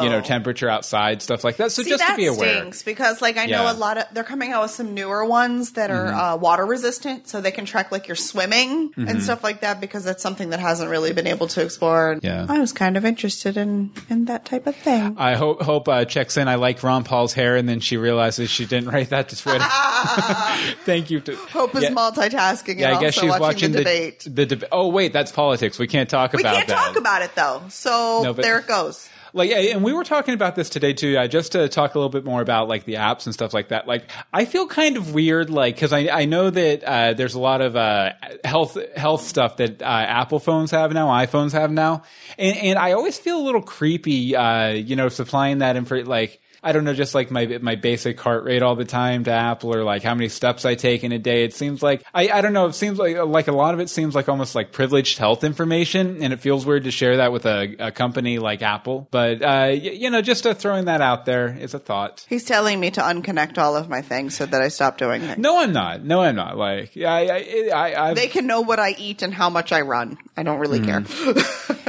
know Oh. temperature outside, stuff like that. So See, just that to be aware. stinks because, like, I know Yeah. Mm-hmm. a lot of they're coming out with some newer ones that are uh, water resistant, so they can track like your swimming and stuff like that. Because that's something that hasn't really been able to explore. Yeah. I was kind of interested in in that type of thing. I hope hope uh, checks in. I like Ron Paul's hair, and then she realizes she didn't write that to Twitter. Thank you. To, Hope is yeah, multitasking yeah, I guess also she's watching, watching the debate. The, deb- oh wait, that's politics. We can't talk we about We can't that. talk about it though, so No, but- there it goes. like and we were talking about this today too uh, just to talk a little bit more about like the apps and stuff like that like i feel kind of weird like because I, I know that uh, there's a lot of uh, health health stuff that uh, apple phones have now iphones have now and, and i always feel a little creepy uh, you know supplying that info like I don't know, just like my my basic heart rate all the time to Apple, or like how many steps I take in a day. It seems like I, I don't know. It seems like like a lot of it seems like almost like privileged health information, and it feels weird to share that with a, a company like Apple. But uh, y- you know, just uh, throwing that out there is a thought. He's telling me to unconnect all of my things so that I stop doing things. No, I'm not. No, I'm not. Like I, I, I, They can know what I eat and how much I run. I don't really care.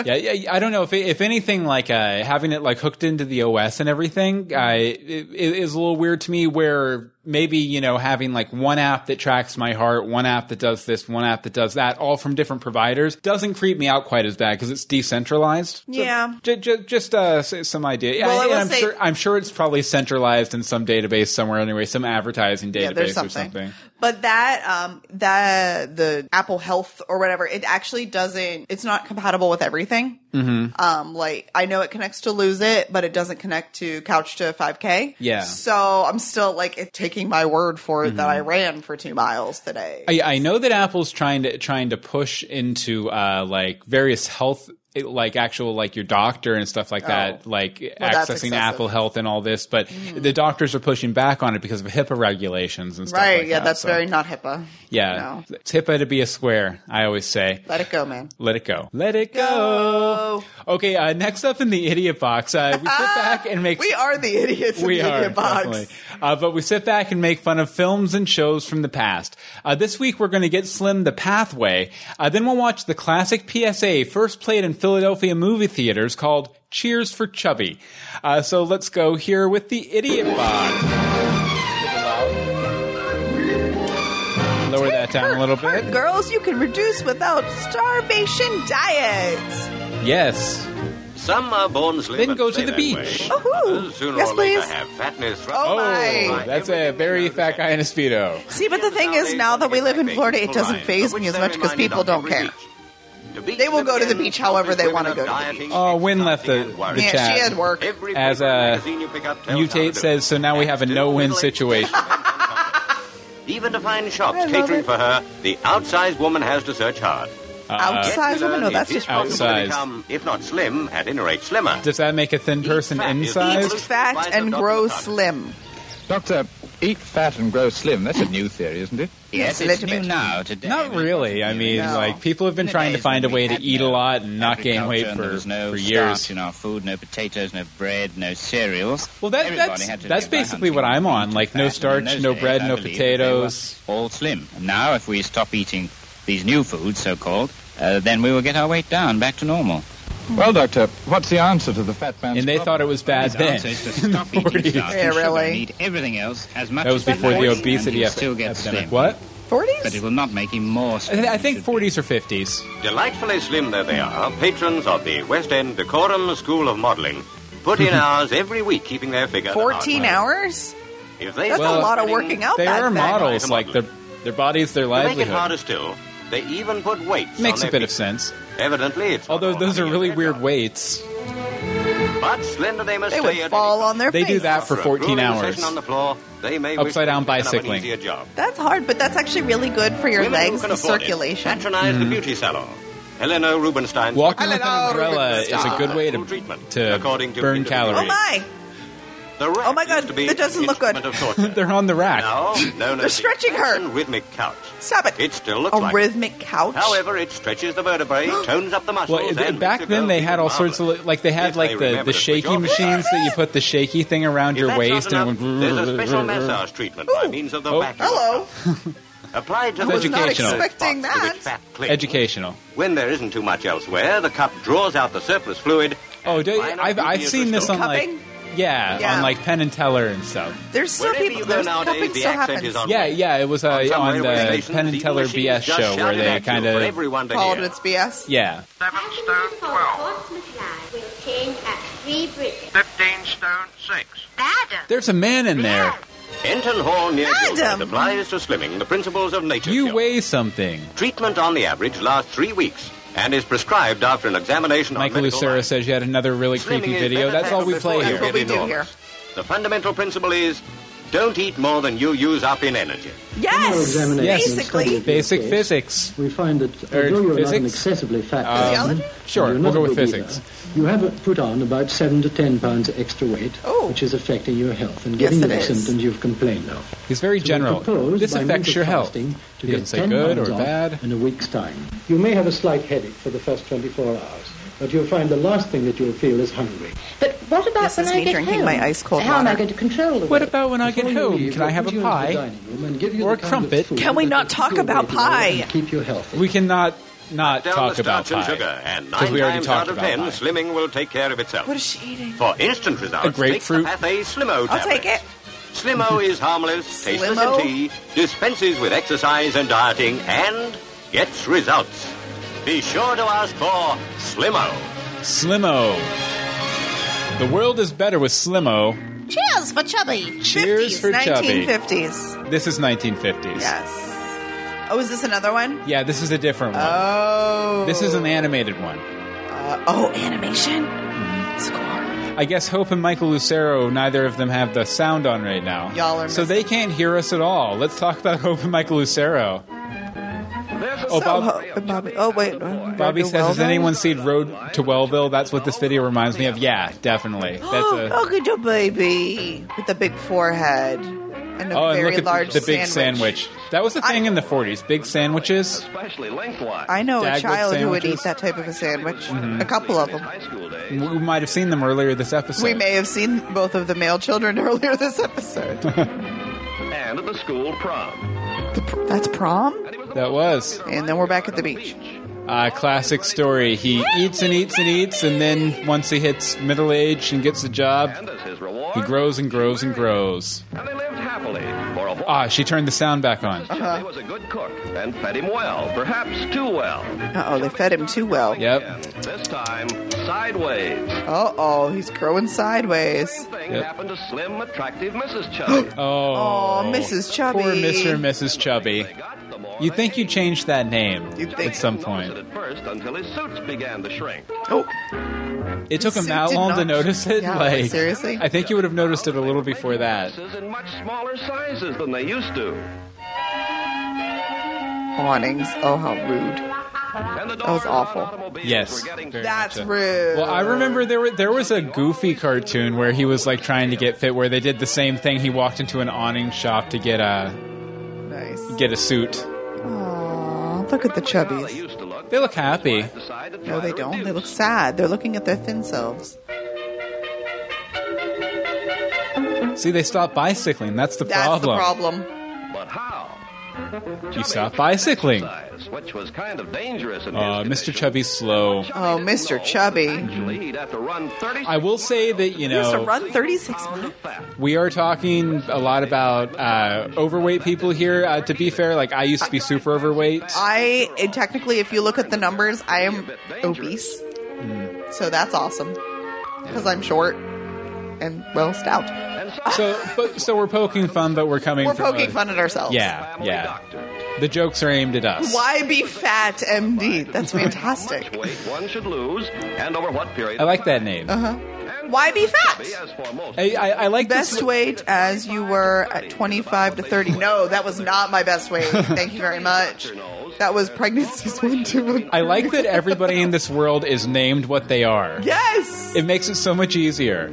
yeah, yeah, I don't know if if anything like uh, having it like hooked into the OS and everything, uh, it, it is a little weird to me. Where maybe you know having like one app that tracks my heart, one app that does this, one app that does that, all from different providers, doesn't creep me out quite as bad because it's decentralized. So, Yeah. j- j- just uh, some idea. Well, I will I'm say- sure I'm sure it's probably centralized in some database somewhere anyway, some advertising database yeah, there's or something. But that um that the Apple Health or whatever, it actually doesn't. It's not compatible with everything. Mm-hmm. Um, like I know it connects to Lose It, but it doesn't connect to Couch to 5K. Yeah. So I'm still like taking my word for it that Mm-hmm. I ran for two miles today. I, I know that Apple's trying to trying to push into uh, like various health, like actual like your doctor and stuff like that, like Oh. that's accessing. Apple Health and all this. But the doctors are pushing back on it because of HIPAA regulations and stuff. right? like yeah, that. that's So, very not HIPAA. yeah. No. It's HIPAA to be a square. I always say. Let it go, man. Let it go. Let it go. Go. Okay. Uh, next up in the idiot box, uh, we sit back and make We are the idiots in we the are idiot box. definitely. Uh, but we sit back and make fun of films and shows from the past. Uh, this week we're going to get Slim the Pathé Way. Uh, then we'll watch the classic PSA first played in Philadelphia movie theaters called Cheers for Chubby. Uh, so let's go here with the idiot box. Lower that down a little bit. girls, you can reduce without starvation diets. Yes. Some are born slim. Then go to the beach. way. Sooner Yes, or later please. have fatness. Oh, my. That's a very fat guy in a speedo. See, but the thing is, now that we live in Florida, it doesn't phase me as much because people don't care. They will go to the beach however they want to go to the beach. Oh, Win left the, the Yeah, chat. she had work. As uh, Mutate says, so now we have a no-win situation. Even to find shops I catering it. for her, the outsized woman has to search hard. Outsized woman? No, that's just possible to Outsized. become, if not slim, at any rate slimmer. Does that make a thin person fat is Eat fat and grow slim. Doctor, eat fat and grow slim. That's a new theory, isn't it? Yes, a little bit. now, today. Not really. I mean, No. like people have been trying to find a way to eat a lot and not gain weight for no for starch years. in our food, no potatoes, no bread, no cereals. Well, that, Everybody that's that's basically what I'm on. Like no fat, and in starch, no days, bread, I no believe that they potatoes. all slim. And now, if we stop eating these new foods, so-called, uh, then we will get our weight down back to normal. Well, Doctor, what's the answer to the fat man's And they thought it was bad His then. answer is to stop eating 40s. starch Yeah, and sugar really. and eat everything else as much That was as before the possible, obesity and he'll ep- still get epidemic. slim. What? But it 40s? will not make him more I, slim. th- I think he should be. 40s or 50s. Delightfully slim though they are, patrons of the West End Decorum School of Modelling put in hours every week keeping their figure. the hard 14 hours? If they That's Well, a lot of working out. They that are fat. models. Like their their bodies, their To make it livelihood. harder still, they even put weights Makes on a their bit of feet. sense. Evidently, it's Although those are really weird red weights. But slender they must They stay would at fall on their They face. do that for 14 hours. on the floor, they may wish Upside down they'd taken up an bicycling. easier job. That's hard, but that's actually really good for your Women who legs, can the afford it circulation. Patronize the mm-hmm. beauty salon. Helena Rubinstein. Walking with an Hello, umbrella is a good way to treatment, to to burn interview calories. Oh my! The rack Oh my God, used to be that doesn't look good. instrument Of torture. They're on the rack. now, known They're as the stretching her. action rhythmic couch. Stop it. It still looks A like rhythmic couch? However, it stretches the vertebrae, tones up the muscles, Well, and back then they had all marvelous. sorts of like they had If like they the, the shaky switch machines that you put the shaky thing around If your waist not and went there's a special massage treatment by means of the Oh. vacuum. Hello. Applied to I the was not expecting spots to that. which fat educational. When there isn't too much elsewhere, the cup draws out the surplus fluid. Oh, and do, why not I've I've seen this on like Cupping? Yeah, Yeah. on like Penn and Teller and stuff. There's still Wherever people. you go There's nowadays, cupping the still accent happens. is on Yeah, yeah, it was uh, On some on railway the stations, Penn and even Teller machines BS just show where shouted they at you kind for of everyone to Called hear. it's BS. yeah. Seven stone twelve. Portsmouth line will change at three bridges. Fifteen stone six. Adam! There's a man in there. Enton Hall near Adam. Guildford applies to slimming the principles of nature You cure. weigh something. Treatment on the average lasts three weeks and is prescribed after an examination Michael on Lucero lines. says you had another really Slimming creepy video. That's all we play here. That's what we do here. The fundamental principle is don't eat more than you use up in energy. Yes. Yes, Basically. basic physics. We find that Or although you're not an physics? excessively fat Um, person, sure, we'll go with physics. eater, you have put on about seven to ten pounds extra weight, Oh. which is affecting your health and Yes, giving it you the symptoms you've complained of. He's very So general. This affects your health. To He get doesn't say 10 good or pounds off bad. In a week's time. You may have a slight headache for the first 24 hours, but you'll find the last thing that you'll feel is hungry. But what about This when is I me get drinking home? my ice cold How am I going to control the What weight? about when I get home? leave, Can I have a you into the pie? and give you Or the a kind of crumpet? food Can we that not talk about pie? and Keep you healthy. We cannot not Down talk the about starch and pie sugar, and because nine we already times talked out of about ten, pie. slimming will take care of itself. What is she eating? For instant results, A grapefruit. take the Pathé Slimo I'll take it. Slimo is harmless, tasteless Slimo? in tea, dispenses with exercise and dieting, and gets results. Be sure to ask for Slimo. Slimo. The world is better with Slimo. Cheers for Chubby. Cheers for Chubby. 1950s. This is 1950s. Yes. Oh, is this another one? Yeah, this is a different one. Oh. This is an animated one. Uh, oh, animation? Score. I guess Hope and Michael Lucero, neither of them have the sound on right now. Y'all are so they can't hear us at all. Let's talk about Hope and Michael Lucero. Oh, Bob, Bobby. Oh, wait. Bobby Road to says, "Has anyone seen Road to Wellville?" That's what this video reminds me of. Yeah, definitely. That's a. Look at your baby with the big forehead and a Oh, and very look at large the big sandwich. That was a thing in the 40s. Big sandwiches. Especially lengthwise. I know a Dagwood child who would eat that type of a sandwich. Mhm. A couple of them. We might have seen them earlier this episode. We may have seen both of the male children earlier this episode. And at the school prom. That's prom? That was. And then we're back at the beach. Uh, classic story. He eats and eats and eats, and then once he hits middle age and gets a job, he grows and grows and grows. And they lived happily Ah, she turned the sound back on. Uh-huh. He was a good cook and fed him well, perhaps too well. Uh oh, they fed him too well. Yep. This time, sideways. Uh oh, he's growing sideways. Thing Yep. happened to slim, attractive Mrs. Chubby. Oh, Mrs. Chubby. Poor Mr. and Mrs. Chubby. You'd think you changed that name at some point. At first, until his suits began to shrink. Oh. It took him that long to notice it. Yeah, like seriously? I think you would have noticed it a little before that. In much smaller sizes than they used to. Awnings. Oh, how rude. That was awful. Yes, very That's much so. rude. Well, I remember there were there was a Goofy cartoon where he was like trying to get fit, where they did the same thing. He walked into an awning shop to get a Nice. get a suit. Aw, look at the chubbies. They look happy. No, they don't. They look sad. They're looking at their thin selves. See, they stopped bicycling. That's the That's problem. That's the problem. But how? You stopped bicycling. Which was kind of dangerous in Uh, his Mr. Chubby's slow. Oh, Mr. Chubby. Usually he'd have to run 30 I will say that you He used to know run 36 minutes. we are talking a lot about uh, overweight people here. Uh, to be fair, like I used to be super overweight. I, and technically, if you look at the numbers, I am obese. So that's awesome. Because I'm short and, well, stout. So, but so we're poking fun, but we're coming. We're from poking a- fun at ourselves. Yeah, yeah. The jokes are aimed at us. Why be fat, MD? That's fantastic. weight one should lose and over what period. I like that name. Uh huh. Why be fat? As for most I, I, I like Best weight as you were at 25 to 30. No, that was not my best weight. Thank you very much. That was pregnancies one, two. I like that everybody in this world is named what they are. Yes. It makes it so much easier.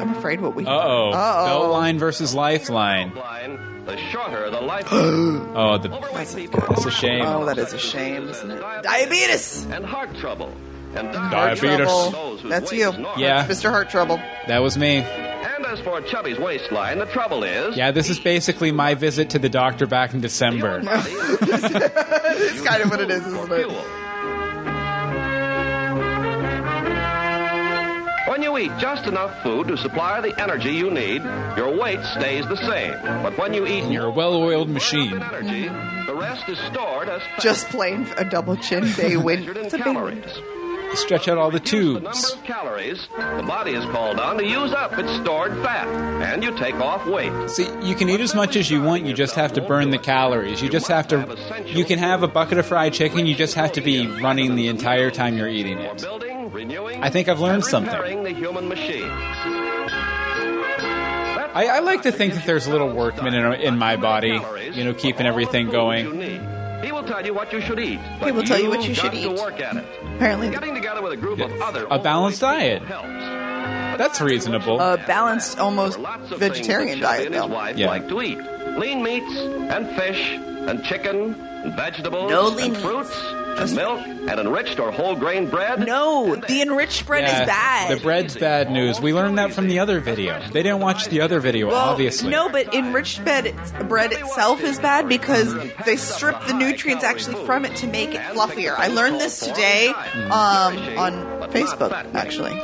I'm afraid what we. Uh oh. Beltline versus Lifeline. line, the shorter the life. Oh, the, that's a shame. Oh, that is a shame, isn't it? Diabetes. and heart trouble. And Heart Diabetes. trouble. That's you. Yeah. Mr. Heart Trouble. That was me. And as for Chubby's waistline, the trouble is. Yeah, this is basically my visit to the doctor back in December. it's kind of what it is, isn't it? You eat just enough food to supply the energy you need, your weight stays the same. But when you eat You're a well-oiled machine. energy, the rest is stored as Just plain a double chin bay win. It's a bay win. Stretch out all the tubes. The number tubes. of calories the body is called on to use up its stored fat, and you take off weight. See, you can eat as much as you want. You just have to burn the calories. You just have to. You can have a bucket of fried chicken. You just have to be running the entire time you're eating it. Building, renewing, I think I've learned something. the human machine. I, I like to think that there's a little workman in, in my body, you know, keeping everything going. He will tell you what you should eat. He will tell you what you should eat. Work at it. Apparently, Getting together with a group of other A balanced diet. helps. That's reasonable. a balanced, almost vegetarian things that Chubby diet, his though. wife Yeah. like to eat. Lean meats and fish and chicken and vegetables No lean and fruits and milk and enriched or whole grain bread. No, the enriched bread Yeah, is bad. The bread's bad news. We learned that from the other video. They didn't watch the other video, well, obviously. no, but enriched bread, bread itself is bad because they strip the nutrients actually from it to make it fluffier. I learned this today um, on Facebook, actually.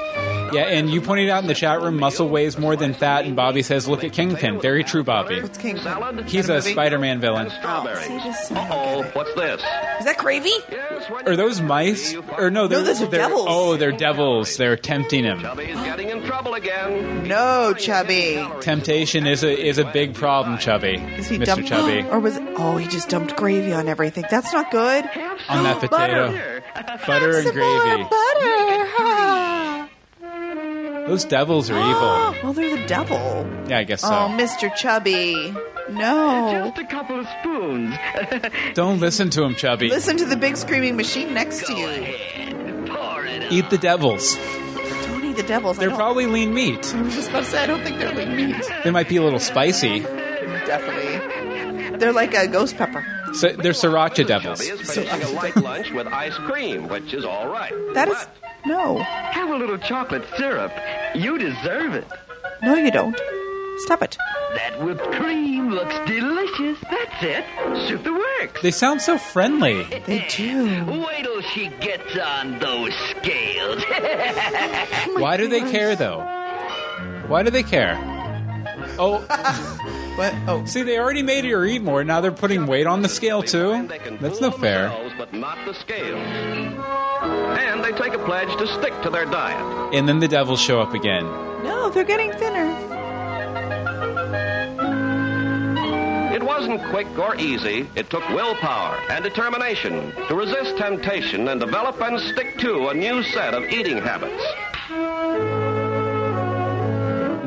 Yeah, and you pointed out in the chat room, muscle weighs more than fat, and Bobby says, "Look at Kingpin." Very true, Bobby. What's Kingpin? He's a Spider-Man villain. Uh-oh, what's this? Is that gravy? Are those mice? Or no, they're, those are they're- devils. Oh, they're devils. They're tempting him. He's getting in trouble again. No, Chubby. Temptation is a is a big problem, Chubby. Is he Mr. dumped? Chubby. Or was? Oh, he just dumped gravy on everything. That's not good. On that potato. Butter and gravy. Butter. Those devils are evil. well, they're the devil. Yeah, I guess oh, so. Oh, Mr. Chubby. No. Just a couple of spoons. Don't listen to him, Chubby. Listen to the big screaming machine next to you. Eat the devils. Don't eat the devils. I They're don't- probably lean meat. I was just about to say, I don't think they're lean meat. They might be a little spicy. Definitely. They're like a ghost pepper. So they're sriracha devils. Chubby is finishing a light lunch with ice cream, which is all right. That is. No. Have a little chocolate syrup. You deserve it. No, you don't. Stop it. That whipped cream looks delicious. That's it. Shoot the works. They sound so friendly. They do. Wait till she gets on those scales. Why do they oh care, though? Why do they care? Oh, what? Oh, see, they already made her eat more. Now they're putting weight on the scale too. That's no fair. Themselves, but not the scales. And they take a pledge to stick to their diet. And then the devils show up again. No, they're getting thinner. It wasn't quick or easy. It took willpower and determination to resist temptation and develop and stick to a new set of eating habits.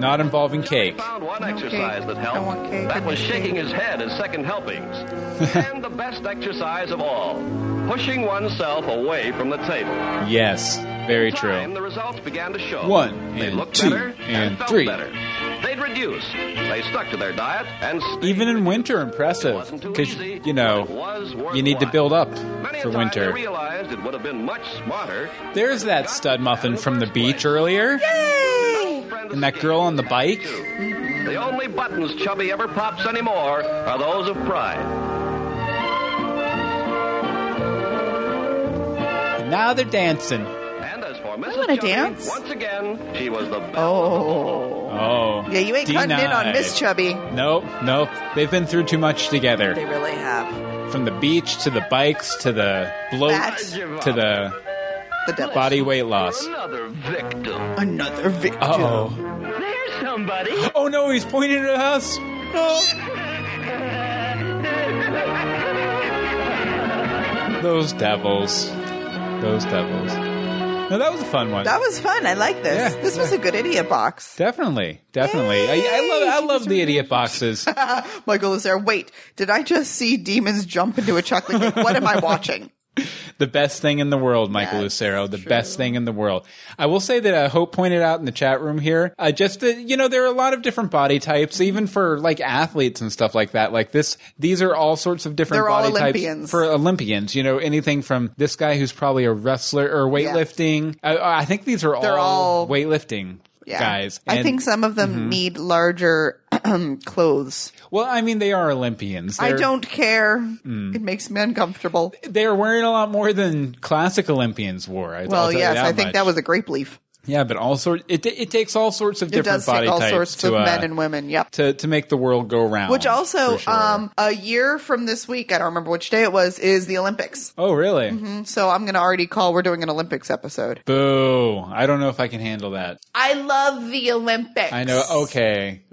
Not involving cake. Found one exercise that helped. want cake That was shaking his head as second helpings. and the best exercise of all, pushing oneself away from the table. Yes, very And true. the results began to show. One they and looked two better and felt three. better. They'd reduce. They stuck to their diet and Even in winter, impressive. Because, you know, you need to build up Many for winter. They realized it would have been much smarter. There's that stud muffin from the beach earlier. And that girl on the bike. The only buttons Chubby ever pops anymore are those of pride. And now they're dancing. And as for Mrs. wanna dance. once again, she was the belle Oh. Oh. Yeah, you ain't cutting in on. Miss Chubby. Nope, nope. They've been through too much together. They really have. From the beach to the bikes to the bloat That- to the The devil. body weight loss. Another victim. Another victim. Oh. There's somebody. Oh no, he's pointing at us. Oh. Those devils. Those devils. No, that was a fun one. That was fun. I like this. Yeah, this was a good idiot box. Definitely, definitely. I, I love, I love the idiot boxes. Michael is there. Wait, did I just see demons jump into a chocolate cake? What am I watching? the best thing in the world, Michael Lucero. The best thing in the world. I will say that uh, Hope pointed out in the chat room here, uh, just that you know there are a lot of different body types, even for like athletes and stuff like that. Like this, these are all sorts of different They're all body types Olympians. for Olympians. You know, anything from this guy who's probably a wrestler or weightlifting. I, I think these are all, all- weightlifting Yeah. guys. I think some of them Mhm. need larger clothes. Well, I mean, they are Olympians. I They're- don't care. Mm. It makes me uncomfortable. They are wearing a lot more than classic Olympians wore. I, well, yes, I think much. that was a grape leaf. Yeah, but all sort it it takes all sorts of different It does body take all types sorts to of uh, men and women. Yep. to to make the world go round. Which also, sure. um, a year from this week, I don't remember which day it was, is the Olympics. oh really? Mhm. So I'm going to already call. We're doing an Olympics episode. Boo! I don't know if I can handle that. I love the Olympics. I know. Okay,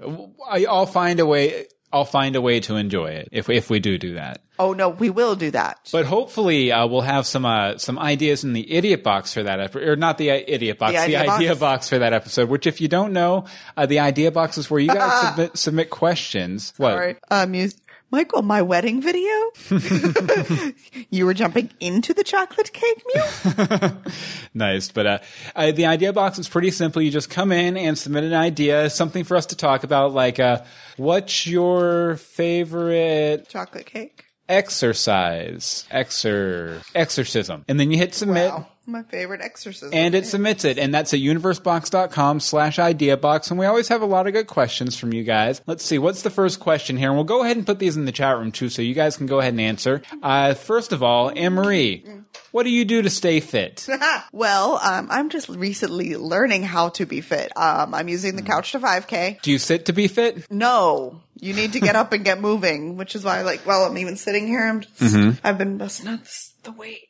I, I'll find a way. I'll find a way to enjoy it if if we do do that. Oh no, we will do that. But hopefully, uh, we'll have some uh, some ideas in the idiot box for that episode, or not the uh, idiot box, The the, idea idea, box? box? for that episode. Which, if you don't know, uh, the idea box is where you guys submit submit questions. What? Um, you, Michael, my wedding video. you were jumping into the chocolate cake mule. Nice, but uh, uh, the idea box is pretty simple. You just come in and submit an idea, something for us to talk about, like uh, what's your favorite chocolate cake exercise, exor exorcism, and then you hit submit. My favorite exorcism. and it submits it, and that's at universebox.com slash idea box. and we always have a lot of good questions from you guys. Let's see, what's the first question here? And we'll go ahead and put these in the chat room too, so you guys can go ahead and answer. Uh, first of all, Anne-Marie, what do you do to stay fit? well, um, I'm just recently learning how to be fit. Um, I'm using the couch to 5K. Do you sit to be fit? No, you need to get up and get moving, which is why, like, while I'm even sitting here, I'm just, Mhm. I've been busting out the weight.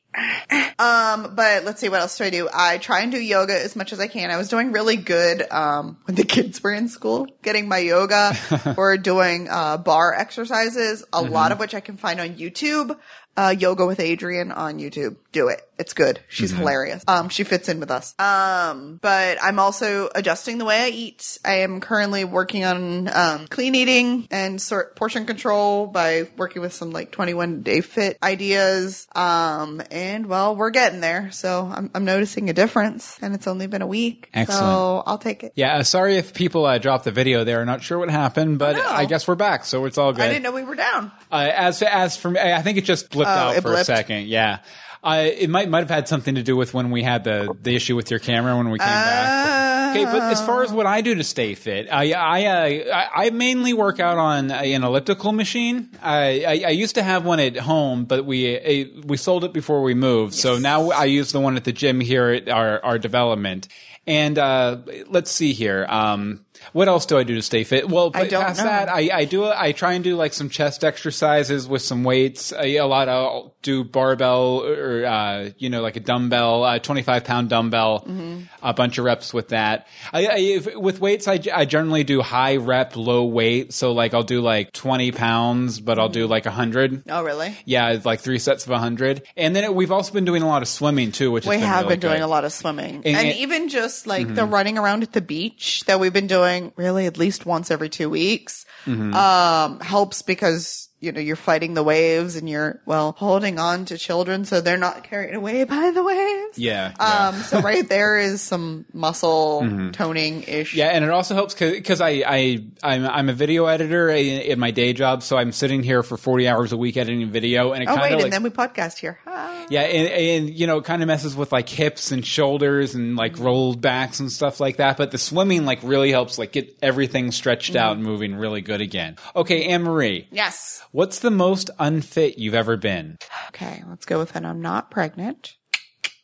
Um, but let's see what else do I do. I try and do yoga as much as I can. I was doing really good um when the kids were in school, getting my yoga or doing uh barre exercises, a lot Mhm. of which I can find on YouTube. Uh, yoga with Adriene on YouTube. Do it. It's good. She's Mhm. hilarious. Um, she fits in with us. Um, but I'm also adjusting the way I eat. I am currently working on, um, clean eating and sort portion control by working with some like 21 day fit ideas. Um, and well, we're getting there. So I'm, I'm noticing a difference and it's only been a week. Excellent. So I'll take it. Yeah, uh, sorry if people uh, dropped the video there. Not sure what happened, but I guess we're back, so it's all good. I didn't know we were down. Uh, as as for me, I think it just blipped Oh, out it for a second. Yeah, uh, it might might have had something to do with when we had the the issue with your camera when we came back. Okay, but as far as what I do to stay fit, I I uh, I I mainly work out on an elliptical machine. I, I I used to have one at home, but we uh, we sold it before we moved. So now I use the one at the gym here at our our development. And uh, let's see here. Um, what else do I do to stay fit? Well, I don't past know. that, I, I do. I try and do like some chest exercises with some weights. I, a lot. of I'll do barbell or uh, you know like a dumbbell, a twenty five pound dumbbell, Mhm. a bunch of reps with that. I, I if, with weights, I, I generally do high rep, low weight. So like I'll do like twenty pounds, but I'll do like a hundred. Oh, really? Yeah, like three sets of a 100. And then it, we've also been doing a lot of swimming too, which we has been have really been doing good. a lot of swimming And- and, even just like the Mhm. running around at the beach that we've been doing really at least once every two weeks Mhm. um helps because you know you're fighting the waves and you're well holding on to children so they're not carried away by the waves Yeah. um so right there is some muscle Mhm. toning ish Yeah, and it also helps because I I I'm, I'm a video editor in, in my day job, so I'm sitting here for 40 hours a week editing video, and it oh kind wait of and then we podcast here Ah. yeah, and, and you know, it kind of messes with like hips and shoulders and like Mm-hmm. rolled backs and stuff like that. But the swimming like really helps like get everything stretched out Mhm. and moving really good again. Okay, Anne Marie, yes what's the most unfit you've ever been? Okay, let's go with it. I'm not pregnant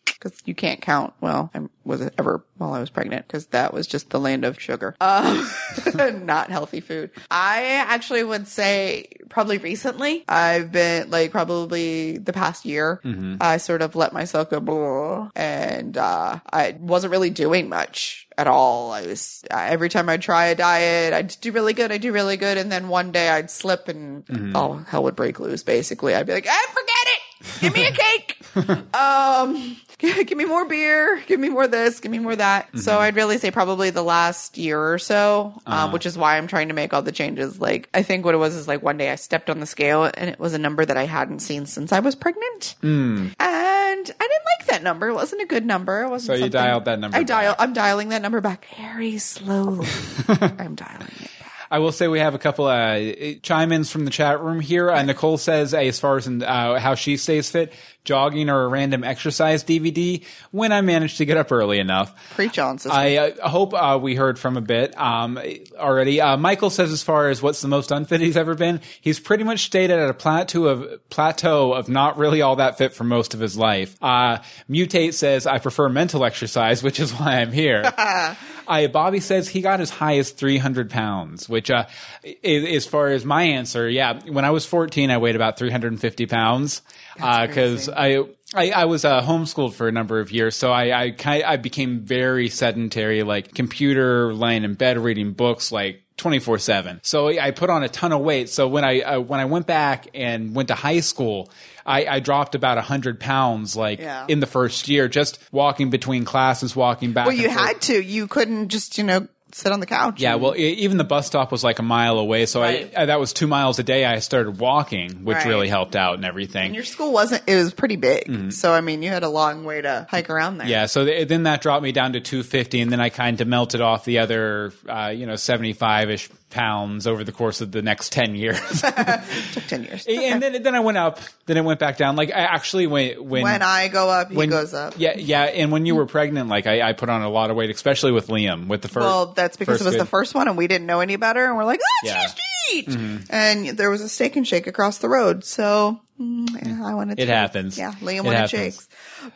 because you can't count. Well, I was it ever while I was pregnant because that was just the land of sugar. Um, not healthy food. I actually would say probably recently. I've been like probably the past year. Mhm. I sort of let myself go, and uh, I wasn't really doing much at all. I was every time I'd try a diet, I'd do really good. I'd do really good, and then one day I'd slip and Mhm. oh hell would break loose. Basically, I'd be like, "I forget it. Give me a cake. um, give me more beer. Give me more this. Give me more that." So Mhm. I'd really say probably the last year or so, um, Uh-huh. which is why I'm trying to make all the changes. Like I think what it was is like one day I stepped on the scale and it was a number that I hadn't seen since I was pregnant. Mm. And I didn't that number. It wasn't a good number. It wasn't. So you something- dialed that number I dial. I'm dialing that number back very slowly. I'm dialing it. I will say we have a couple uh, chime ins from the chat room here. Uh, Nicole says, uh, as far as in, uh, how she stays fit, jogging or a random exercise DVD when I manage to get up early enough. Preach on, sister. I uh, hope uh, we heard from a bit um, already. Uh, Michael says, as far as what's the most unfit he's ever been, he's pretty much stayed at a plateau of plateau of not really all that fit for most of his life. Uh, Mutate says, I prefer mental exercise, which is why I'm here. I, Bobby says he got as high as 300 pounds, which, uh, as far as my answer, yeah, when I was 14, I weighed about 350 pounds. Uh, cause I, I, I was, uh, homeschooled for a number of years. So I, I kind I became very sedentary, like computer, laying in bed, reading books, like, 24 7. So I put on a ton of weight. So when I, uh, when I went back and went to high school, I, I dropped about 100 pounds, like Yeah. in the first year, just walking between classes, walking back. well, you had to. You couldn't just you know sit on the couch. Yeah, well, even the bus stop was like a mile away, so Right. I, uh, that was two miles a day. I started walking, which Right. really helped out and everything. and your school wasn't. It was pretty big. Mhm. So I mean, you had a long way to hike around there. Yeah, so th- then that dropped me down to 250, and then I kind of melted off the other, uh, you know, 75 ish pounds over the course of the next 10 years. Took 10 years. and then then I went up, then it went back down. Like I actually when when When I go up, he when- goes up. Yeah, yeah, and when you were pregnant, like I, I put on a lot of weight, especially with Liam, with the first. well, that's because it was good- the first one and we didn't know any better. And we're like, let's Yeah. just eat. Mhm. And there was a steak and shake across the road. So mm, yeah, I wanted It to. happens. Yeah, Liam It wanted happens. shakes.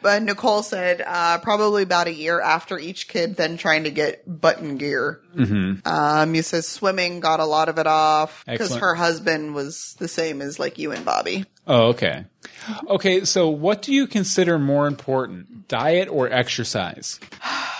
But Nicole said uh, probably about a year after each kid, then trying to get button gear. Mhm. Um, you says swimming got a lot of it off because her husband was the same as like you and Bobby. Oh, okay. Okay, so what do you consider more important, diet or exercise?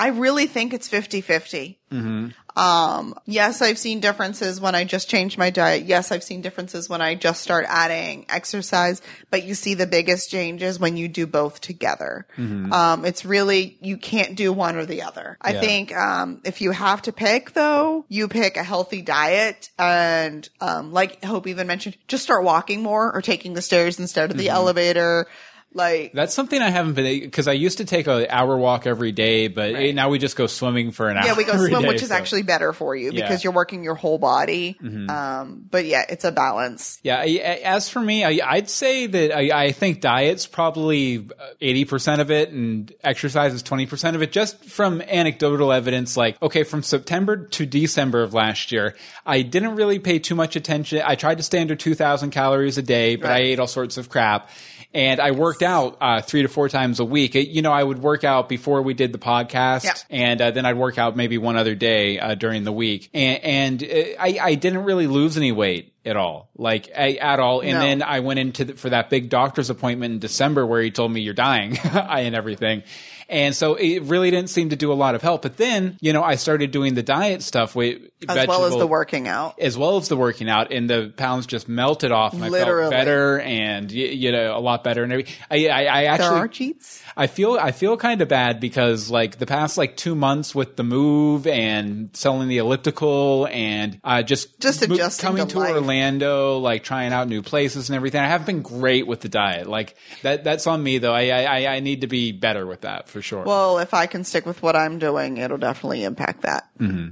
I really think it's 50 50. Mm-hmm. Um, yes, I've seen differences when I just change my diet. Yes, I've seen differences when I just start adding exercise, but you see the biggest changes when you do both together. Mhm. Um, it's really, you can't do one or the other. I Yeah. think, um, if you have to pick though, you pick a healthy diet and, um, like Hope even mentioned, just start walking more or taking the stairs instead of the Mhm. elevator. Like, That's something I haven't been because I used to take an hour walk every day, but eh, now we just go swimming for an hour. yeah, we go swim, day, which is so- actually better for you Yeah. because you're working your whole body. Mhm. Um, but yeah, it's a balance. Yeah, as for me, I, I'd say that I, I think diet's probably eighty percent of it, and exercise is twenty percent of it. Just from anecdotal evidence, like okay, from September to December of last year, I didn't really pay too much attention. I tried to stay under two thousand calories a day, but I ate all sorts of crap. And I worked out uh, three to four times a week. It- you know, I would work out before we did the podcast, Yeah. and uh, then I'd work out maybe one other day uh, during the week. And, and uh, I, I didn't really lose any weight at all, like at all. And No. then I went into the, for that big doctor's appointment in December where he told me you're dying and everything. And so it really didn't seem to do a lot of help. But then, you know, I started doing the diet stuff with As well as the working out. as well as the working out, and the pounds just melted off, and I felt better, and you know, a lot better, and everything. I, I, I actually there are cheats. I feel I feel kind of bad because like the past like two months with the move and selling the elliptical and uh, just Just mo- adjusting coming to to, life. Orlando, like trying out new places and everything. I haven't been great with the diet. Like that that's on me though. I I, I need to be better with that for sure. Well, if I can stick with what I'm doing, it'll definitely impact that. hmm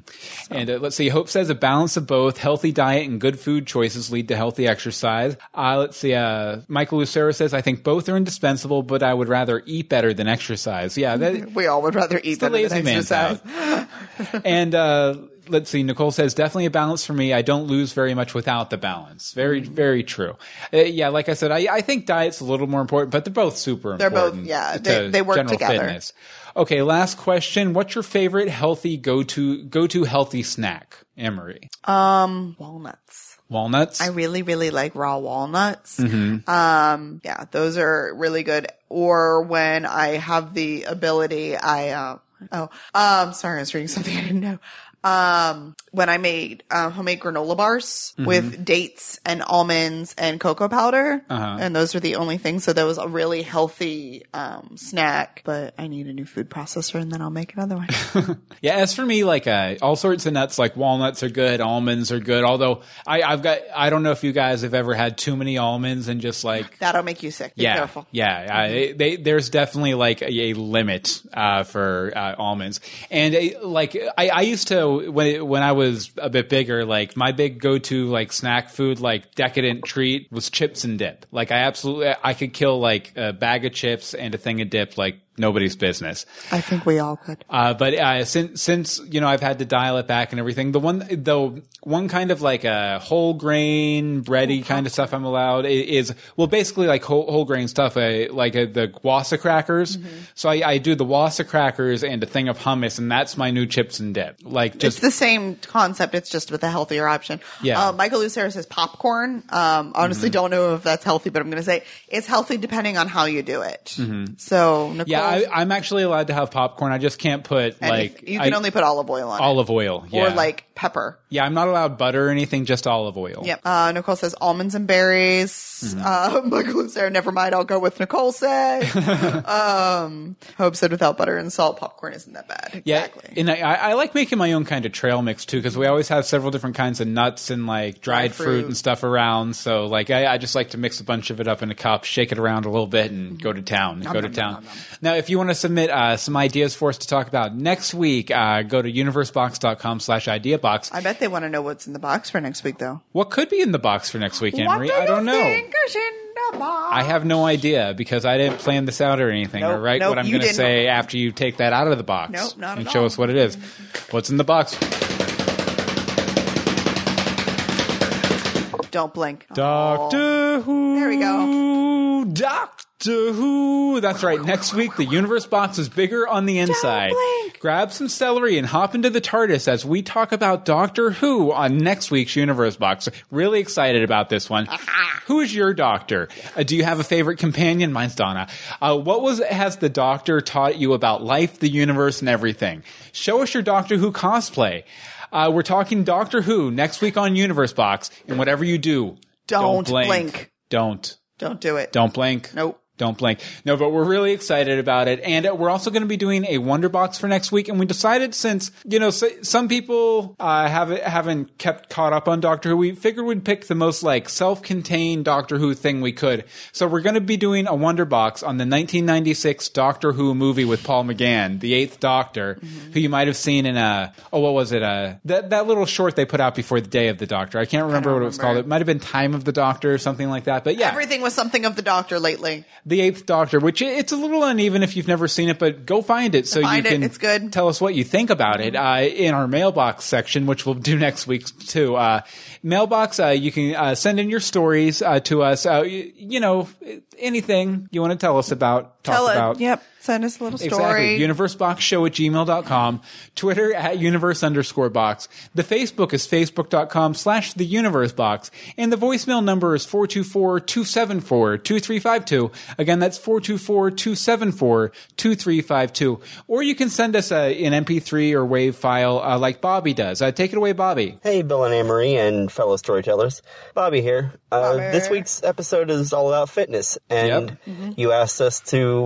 And uh, let's see. Hope says a balance of both healthy diet and good food choices lead to healthy exercise. Uh, let's see. Uh, Michael Lucero says I think both are indispensable, but I would rather eat better than exercise. Yeah, that, We all would rather eat better than exercise. and uh, let's see. Nicole says definitely a balance for me. I don't lose very much without the balance. Very, Mm-hmm. very true. Uh, yeah, like I said, I, I think diet's a little more important, but they're both super important. They're both- yeah, they- they work general together. Fitness. Okay, last question. What's your favorite healthy go to go to healthy snack, Emery? Um, walnuts. Walnuts. I really, really like raw walnuts. Mhm. Um, yeah, those are really good. Or when I have the ability, I, uh, oh, um, sorry, I was reading something I didn't know. Um, when I made, uh, homemade granola bars Mhm. with dates and almonds and cocoa powder. Uh-huh. And those are the only things. So that was a really healthy, um, snack, but I need a new food processor and then I'll make another one. Yeah, as for me, like uh, all sorts of nuts, like walnuts are good, almonds are good. Although I, I've got, I don't know if you guys have ever had too many almonds and just like That'll make you sick. Be yeah, careful. yeah. I, they, there's definitely like a, a limit uh, for uh, almonds, and uh, like I, I used to when when I was a bit bigger, like my big go to like snack food, like decadent treat was chips and dip. Like I absolutely, I could kill like a bag of chips and a thing of dip like nobody's business. I think we all could. Uh, but uh, since since you know I've had to dial it back and everything, the one though one kind of like a whole grain bready kind of stuff I'm allowed is well basically like whole, whole grain stuff, uh, like uh, the Wasa crackers. Mm-hmm. So I, I do the Wasa crackers and a thing of hummus, and that's my new chips and dip. Like it's just the same concept. It's just with a healthier option. Yeah. Uh, Michael Lucero says popcorn. Um, honestly, Mhm. don't know if that's healthy, but I'm going to say it's healthy depending on how you do it. Mhm. So, Nicole, yeah, I, I'm actually allowed to have popcorn. I just can't put like you can I- only put olive oil on olive oil, it, or like pepper. yeah. I'm not allowed butter or anything, just olive oil. Yep. Uh, Nicole says almonds and berries. Mm-hmm. Uh, Michael Lucero, never mind. I'll go with Nicole said. um, Hope said without butter and salt, popcorn isn't that bad. Yeah, and I, I like making my own kind of trail mix too because we always have several different kinds of nuts and like dried fruit. fruit. and stuff around. So like I, I just like to mix a bunch of it up in a cup, shake it around a little bit, and go to town. Nom, go to nom, town. nom, nom, Now, if you want to submit uh, some ideas for us to talk about next week, uh, go to universebox.com slash ideabox. I bet they want to know what's in the box for next week, though. What could be in the box for next week, What do I don't you know. think is in the box? I have no idea because I didn't plan this out or anything, or Nope, write nope, what I'm you going to didn't. say after you take that out of the box. Nope, not and at show all. us what it is. What's in the box? Don't blink. Doctor Who. There we go. Doctor Who. That's right. Next week, the universe box is bigger on the inside. Grab some celery and hop into the TARDIS as we talk about Doctor Who on next week's universe box. Really excited about this one. Who is your doctor? Uh, do you have a favorite companion? Mine's Donna. Uh, what was has the doctor taught you about life, the universe, and everything? Show us your Doctor Who cosplay. Uh, we're talking Doctor Who next week on Universe Box, and whatever you do, Don't blink. blink. Don't. Don't do it. Don't blink. Nope. Don't blink. No, but we're really excited about it. And we're also going to be doing a Wonder Box for next week. And we decided since, you know, some people uh, haven't, haven't kept caught up on Doctor Who, we figured we'd pick the most like self-contained Doctor Who thing we could. So we're going to be doing a Wonder Box on the 1996 Doctor Who movie with Paul McGann, the Eighth Doctor, who you might have seen in a, oh, what was it? Uh, that, that little short they put out before the Day of the Doctor. I can't remember what it was called. It might have been Time of the Doctor or something like that. But yeah. Everything was something of the doctor lately. The Eighth Doctor, which it's a little uneven if you've never seen it, but go find it so Find you it. can It's good. tell us what you think about it uh, in our mailbox section, which we'll do next week too. Uh, mailbox, uh, you can uh, send in your stories uh, to us. Uh, you, you know, anything you want to tell us about, talk Tell about. it. Yep. Send us a little story. Exactly. Universeboxshow at gmail.com. Twitter at universe underscore box. The Facebook is facebook.com slash the universe box. And the voicemail number is 424-274-2352. Again, that's 424-274-2352. Or you can send us a, an MP3 or WAV file uh, like Bobby does. Uh, take it away, Bobby. Hey, Bill and Amory and fellow storytellers. Bobby here. Uh, Bobby. This week's episode is all about fitness, and you asked us to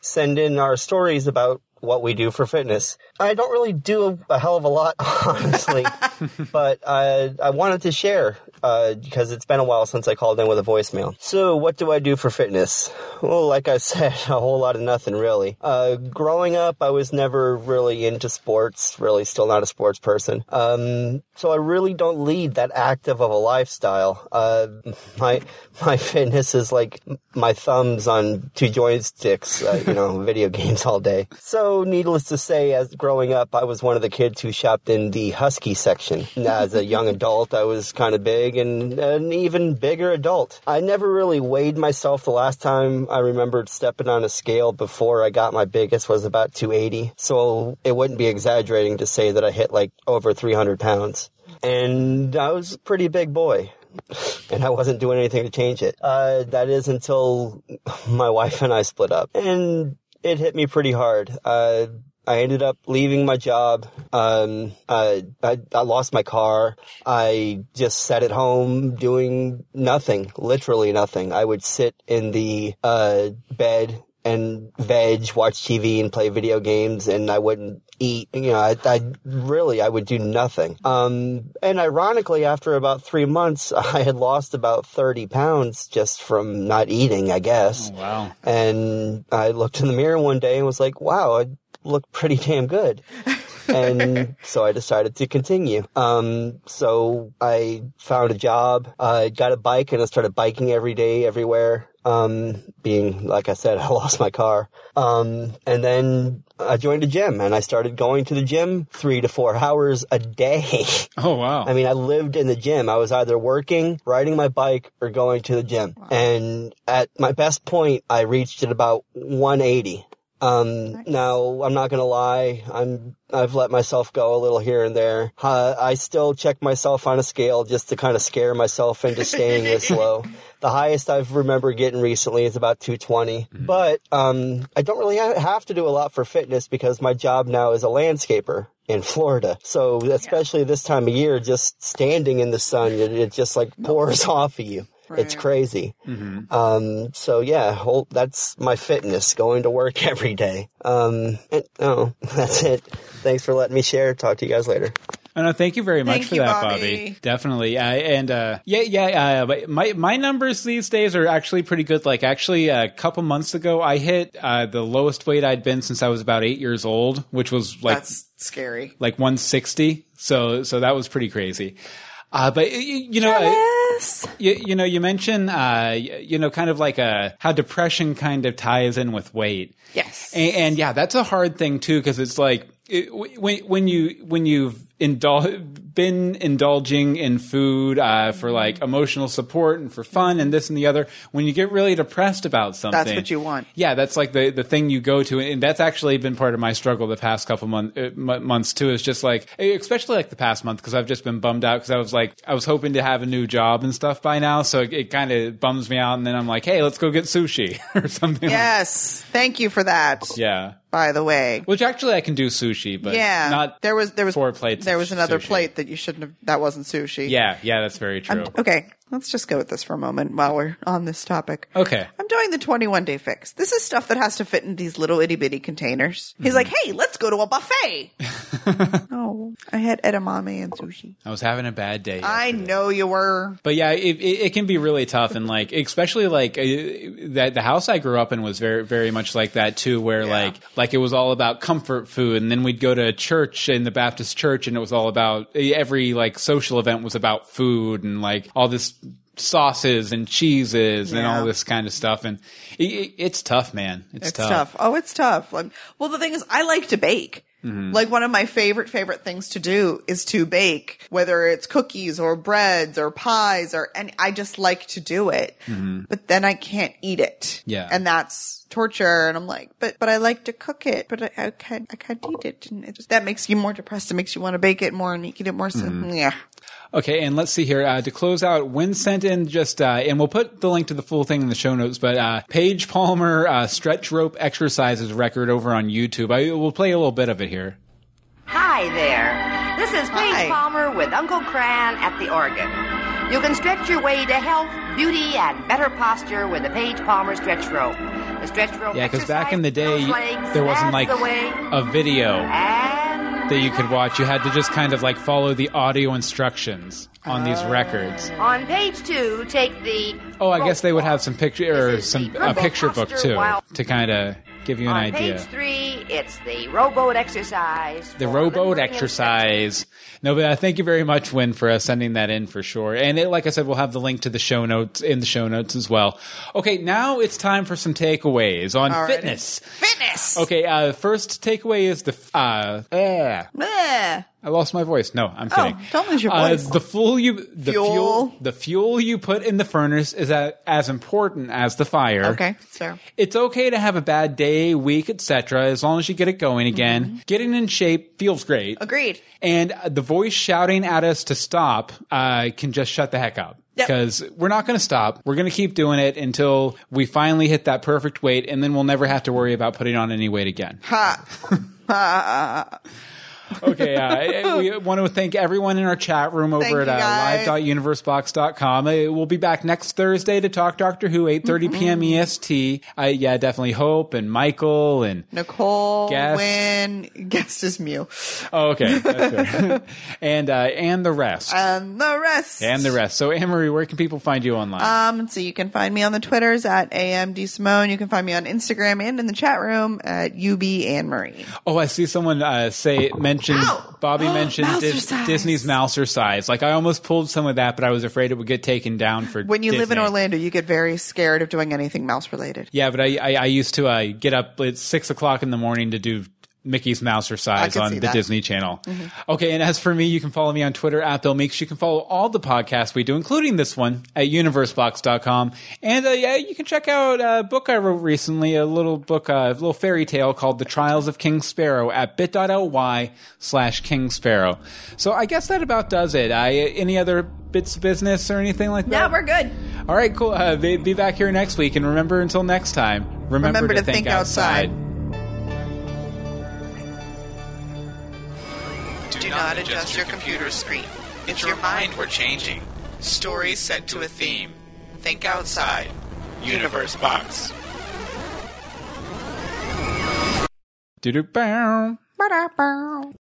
send in our stories about what we do for fitness. I don't really do a, a hell of a lot, honestly, but I, I wanted to share uh, because it's been a while since I called in with a voicemail. So, what do I do for fitness? Well, like I said, a whole lot of nothing really. Uh, growing up, I was never really into sports. Really, still not a sports person. Um, so I really don't lead that active of a lifestyle. Uh, my my fitness is like my thumbs on two joysticks. Uh, you know, video games all day. So, needless to say, as growing up, I was one of the kids who shopped in the husky section. As a young adult, I was kind of big and an even bigger adult. I never really weighed myself. The last time I remembered stepping on a scale before I got my biggest was about 280. So it wouldn't be exaggerating to say that I hit like over 300 pounds. And I was a pretty big boy. And I wasn't doing anything to change it. Uh, that is until my wife and I split up. And it hit me pretty hard. Uh, I ended up leaving my job. Um, uh, I, I lost my car. I just sat at home doing nothing, literally nothing. I would sit in the uh, bed and veg, watch TV, and play video games, and I wouldn't eat. You know, I, I really I would do nothing. Um, and ironically, after about three months, I had lost about thirty pounds just from not eating, I guess. wow. And I looked in the mirror one day and was like, "Wow, I look pretty damn good." and so I decided to continue. Um, so I found a job, I got a bike, and I started biking every day, everywhere. Um, being like I said, I lost my car. Um, and then I joined a gym, and I started going to the gym three to four hours a day. Oh, wow. I mean, I lived in the gym. I was either working, riding my bike, or going to the gym. And at my best point, I reached at about 180. Um, now I'm not gonna lie, I'm, I've let myself go a little here and there. Uh, I still check myself on a scale just to kind of scare myself into staying this low. The highest I've remember getting recently is about 220. But, um, I don't really have to do a lot for fitness because my job now is a landscaper in Florida. So especially this time of year, just standing in the sun, it, it just like pours off of you. It's crazy. Um, so yeah, whole, that's my fitness, going to work every day. Um, and, oh, that's it. Thanks for letting me share. Talk to you guys later. Oh, no, thank you very much Thank for you, that, Bobby. Bobby. Definitely. Uh, and uh, yeah, yeah. Uh, but my my numbers these days are actually pretty good. Like actually, a couple months ago, I hit uh, the lowest weight I'd been since I was about eight years old, which was like That's scary. like 160. So so that was pretty crazy. Uh, but you know, I- you, you know, you mentioned, uh, you know, kind of like a how depression kind of ties in with weight. Yes. And, and yeah, that's a hard thing too, because it's like it, when when you when you've indul- been indulging in food uh, for like emotional support and for fun and this and the other, when you get really depressed about something, That's what you want. yeah, that's like the the thing you go to, and that's actually been part of my struggle the past couple month, uh, months too. Is just like, especially like the past month, because I've just been bummed out because I was like, I was hoping to have a new job and stuff by now, so it, it kind of bums me out, and then I'm like, hey, let's go get sushi or something. like Yes. Thank you for that. yeah. By the way. Which actually I can do sushi, but yeah. not there was there was four plates. There was another sushi. plate that you shouldn't have that wasn't sushi. Yeah, yeah, that's very true. I'm, okay, let's just go with this for a moment while we're on this topic. okay. I'm doing the 21 day fix. This is stuff that has to fit in these little itty bitty containers. He's Mm-hmm. like, hey, let's go to a buffet. oh, I had edamame and sushi. I was having a bad day. I know you were. But yeah, it, it, it can be really tough, and like especially like uh, that the house I grew up in was very very much like that too, where like like it was all about comfort food, and then we'd go to church in the Baptist church, and it was all about every like social event was about food and like all this sauces and cheeses and all this kind of stuff, and it, it, it's tough, man. It's, It's tough. Oh, it's tough. Like, well, the thing is, I like to bake. Mhm. Like one of my favorite favorite things to do is to bake, whether it's cookies or breads or pies or and I just like to do it. Mhm. But then I can't eat it. Yeah. And that's torture and I'm like, but but I like to cook it, but I, I can't I can't eat it. And it just that makes you more depressed. It makes you want to bake it more and eat it more so Mhm. yeah. Okay, and let's see here. Uh, to close out, when sent in just, uh, and we'll put the link to the full thing in the show notes, but uh, Paige Palmer uh, stretch rope exercises record over on YouTube. I will play a little bit of it here. Hi there. This is Paige Hi. Palmer with Uncle Cran at the organ. You can stretch your way to health, beauty, and better posture with the Paige Palmer stretch rope. The stretch rope Yeah, because back in the day, legs, there wasn't like the a video And that you could watch. You had to just kind of like follow the audio instructions on these records. on page two, take the Oh, I guess they would have some picture or some a picture book too to kind of give you an on idea. page three, it's the rowboat exercise. The rowboat exercise. No, but uh, thank you very much, Win, for uh, sending that in for sure. And it, like I said, we'll have the link to the show notes in the show notes as well. Okay, now it's time for some takeaways on Alrighty. fitness. Fitness. Okay, uh, first takeaway is the uh, eh. I lost my voice. No, I'm kidding. Oh, don't lose your Uh, voice. the fuel you the fuel. Fuel. the fuel you put in the furnace is a, as important as the fire. Okay, so It's okay to have a bad day, week, etc. As long as you get it going again. Mm-hmm. Getting in shape feels great. agreed. And uh, the voice shouting at us to stop uh, can just shut the heck up. Yep. Because we're not going to stop. We're going to keep doing it until we finally hit that perfect weight, and then we'll never have to worry about putting on any weight again. Ha. ha. Okay, uh, we want to thank everyone in our chat room over Thank at uh, live.universebox.com. Uh, we'll be back next Thursday to talk Doctor Who, 8.30 p.m. EST. Uh, yeah, definitely Hope and Michael and... Nicole, Guest. Win, guest is Mew. Oh, okay. That's and, uh, and the rest. And the rest. and the rest. So, Anne-Marie, where can people find you online? Um, so you can find me on the Twitters at AMD Simone. You can find me on Instagram and in the chat room at UB Anne Marie. Oh, I see someone uh, say mention Bobby mentioned Mouser Dis- Disney's Mousercise. Like I almost pulled some of that, but I was afraid it would get taken down for When you live in Orlando, you get very scared of doing anything mouse related. Yeah, but I I, I used to uh, get up at six o'clock in the morning to do Mickey's Mousercise on the that. Disney Channel. Mhm. Okay, and as for me, you can follow me on Twitter at Bill Meeks. You can follow all the podcasts we do, including this one at universebox.com. And uh, yeah, you can check out a book I wrote recently, a little book, uh, a little fairy tale called The Trials of King Sparrow at bit.ly slash King Sparrow. So I guess that about does it. I, any other bits of business or anything like that? No, we're good. All right, cool. Uh, be, be back here next week. And remember, until next time, remember, Remember to, to think outside. Do not adjust your computer screen. It's your mind we're changing. Stories set to a theme. Think outside. Universe Box. Do do bow. Ba-da-bow.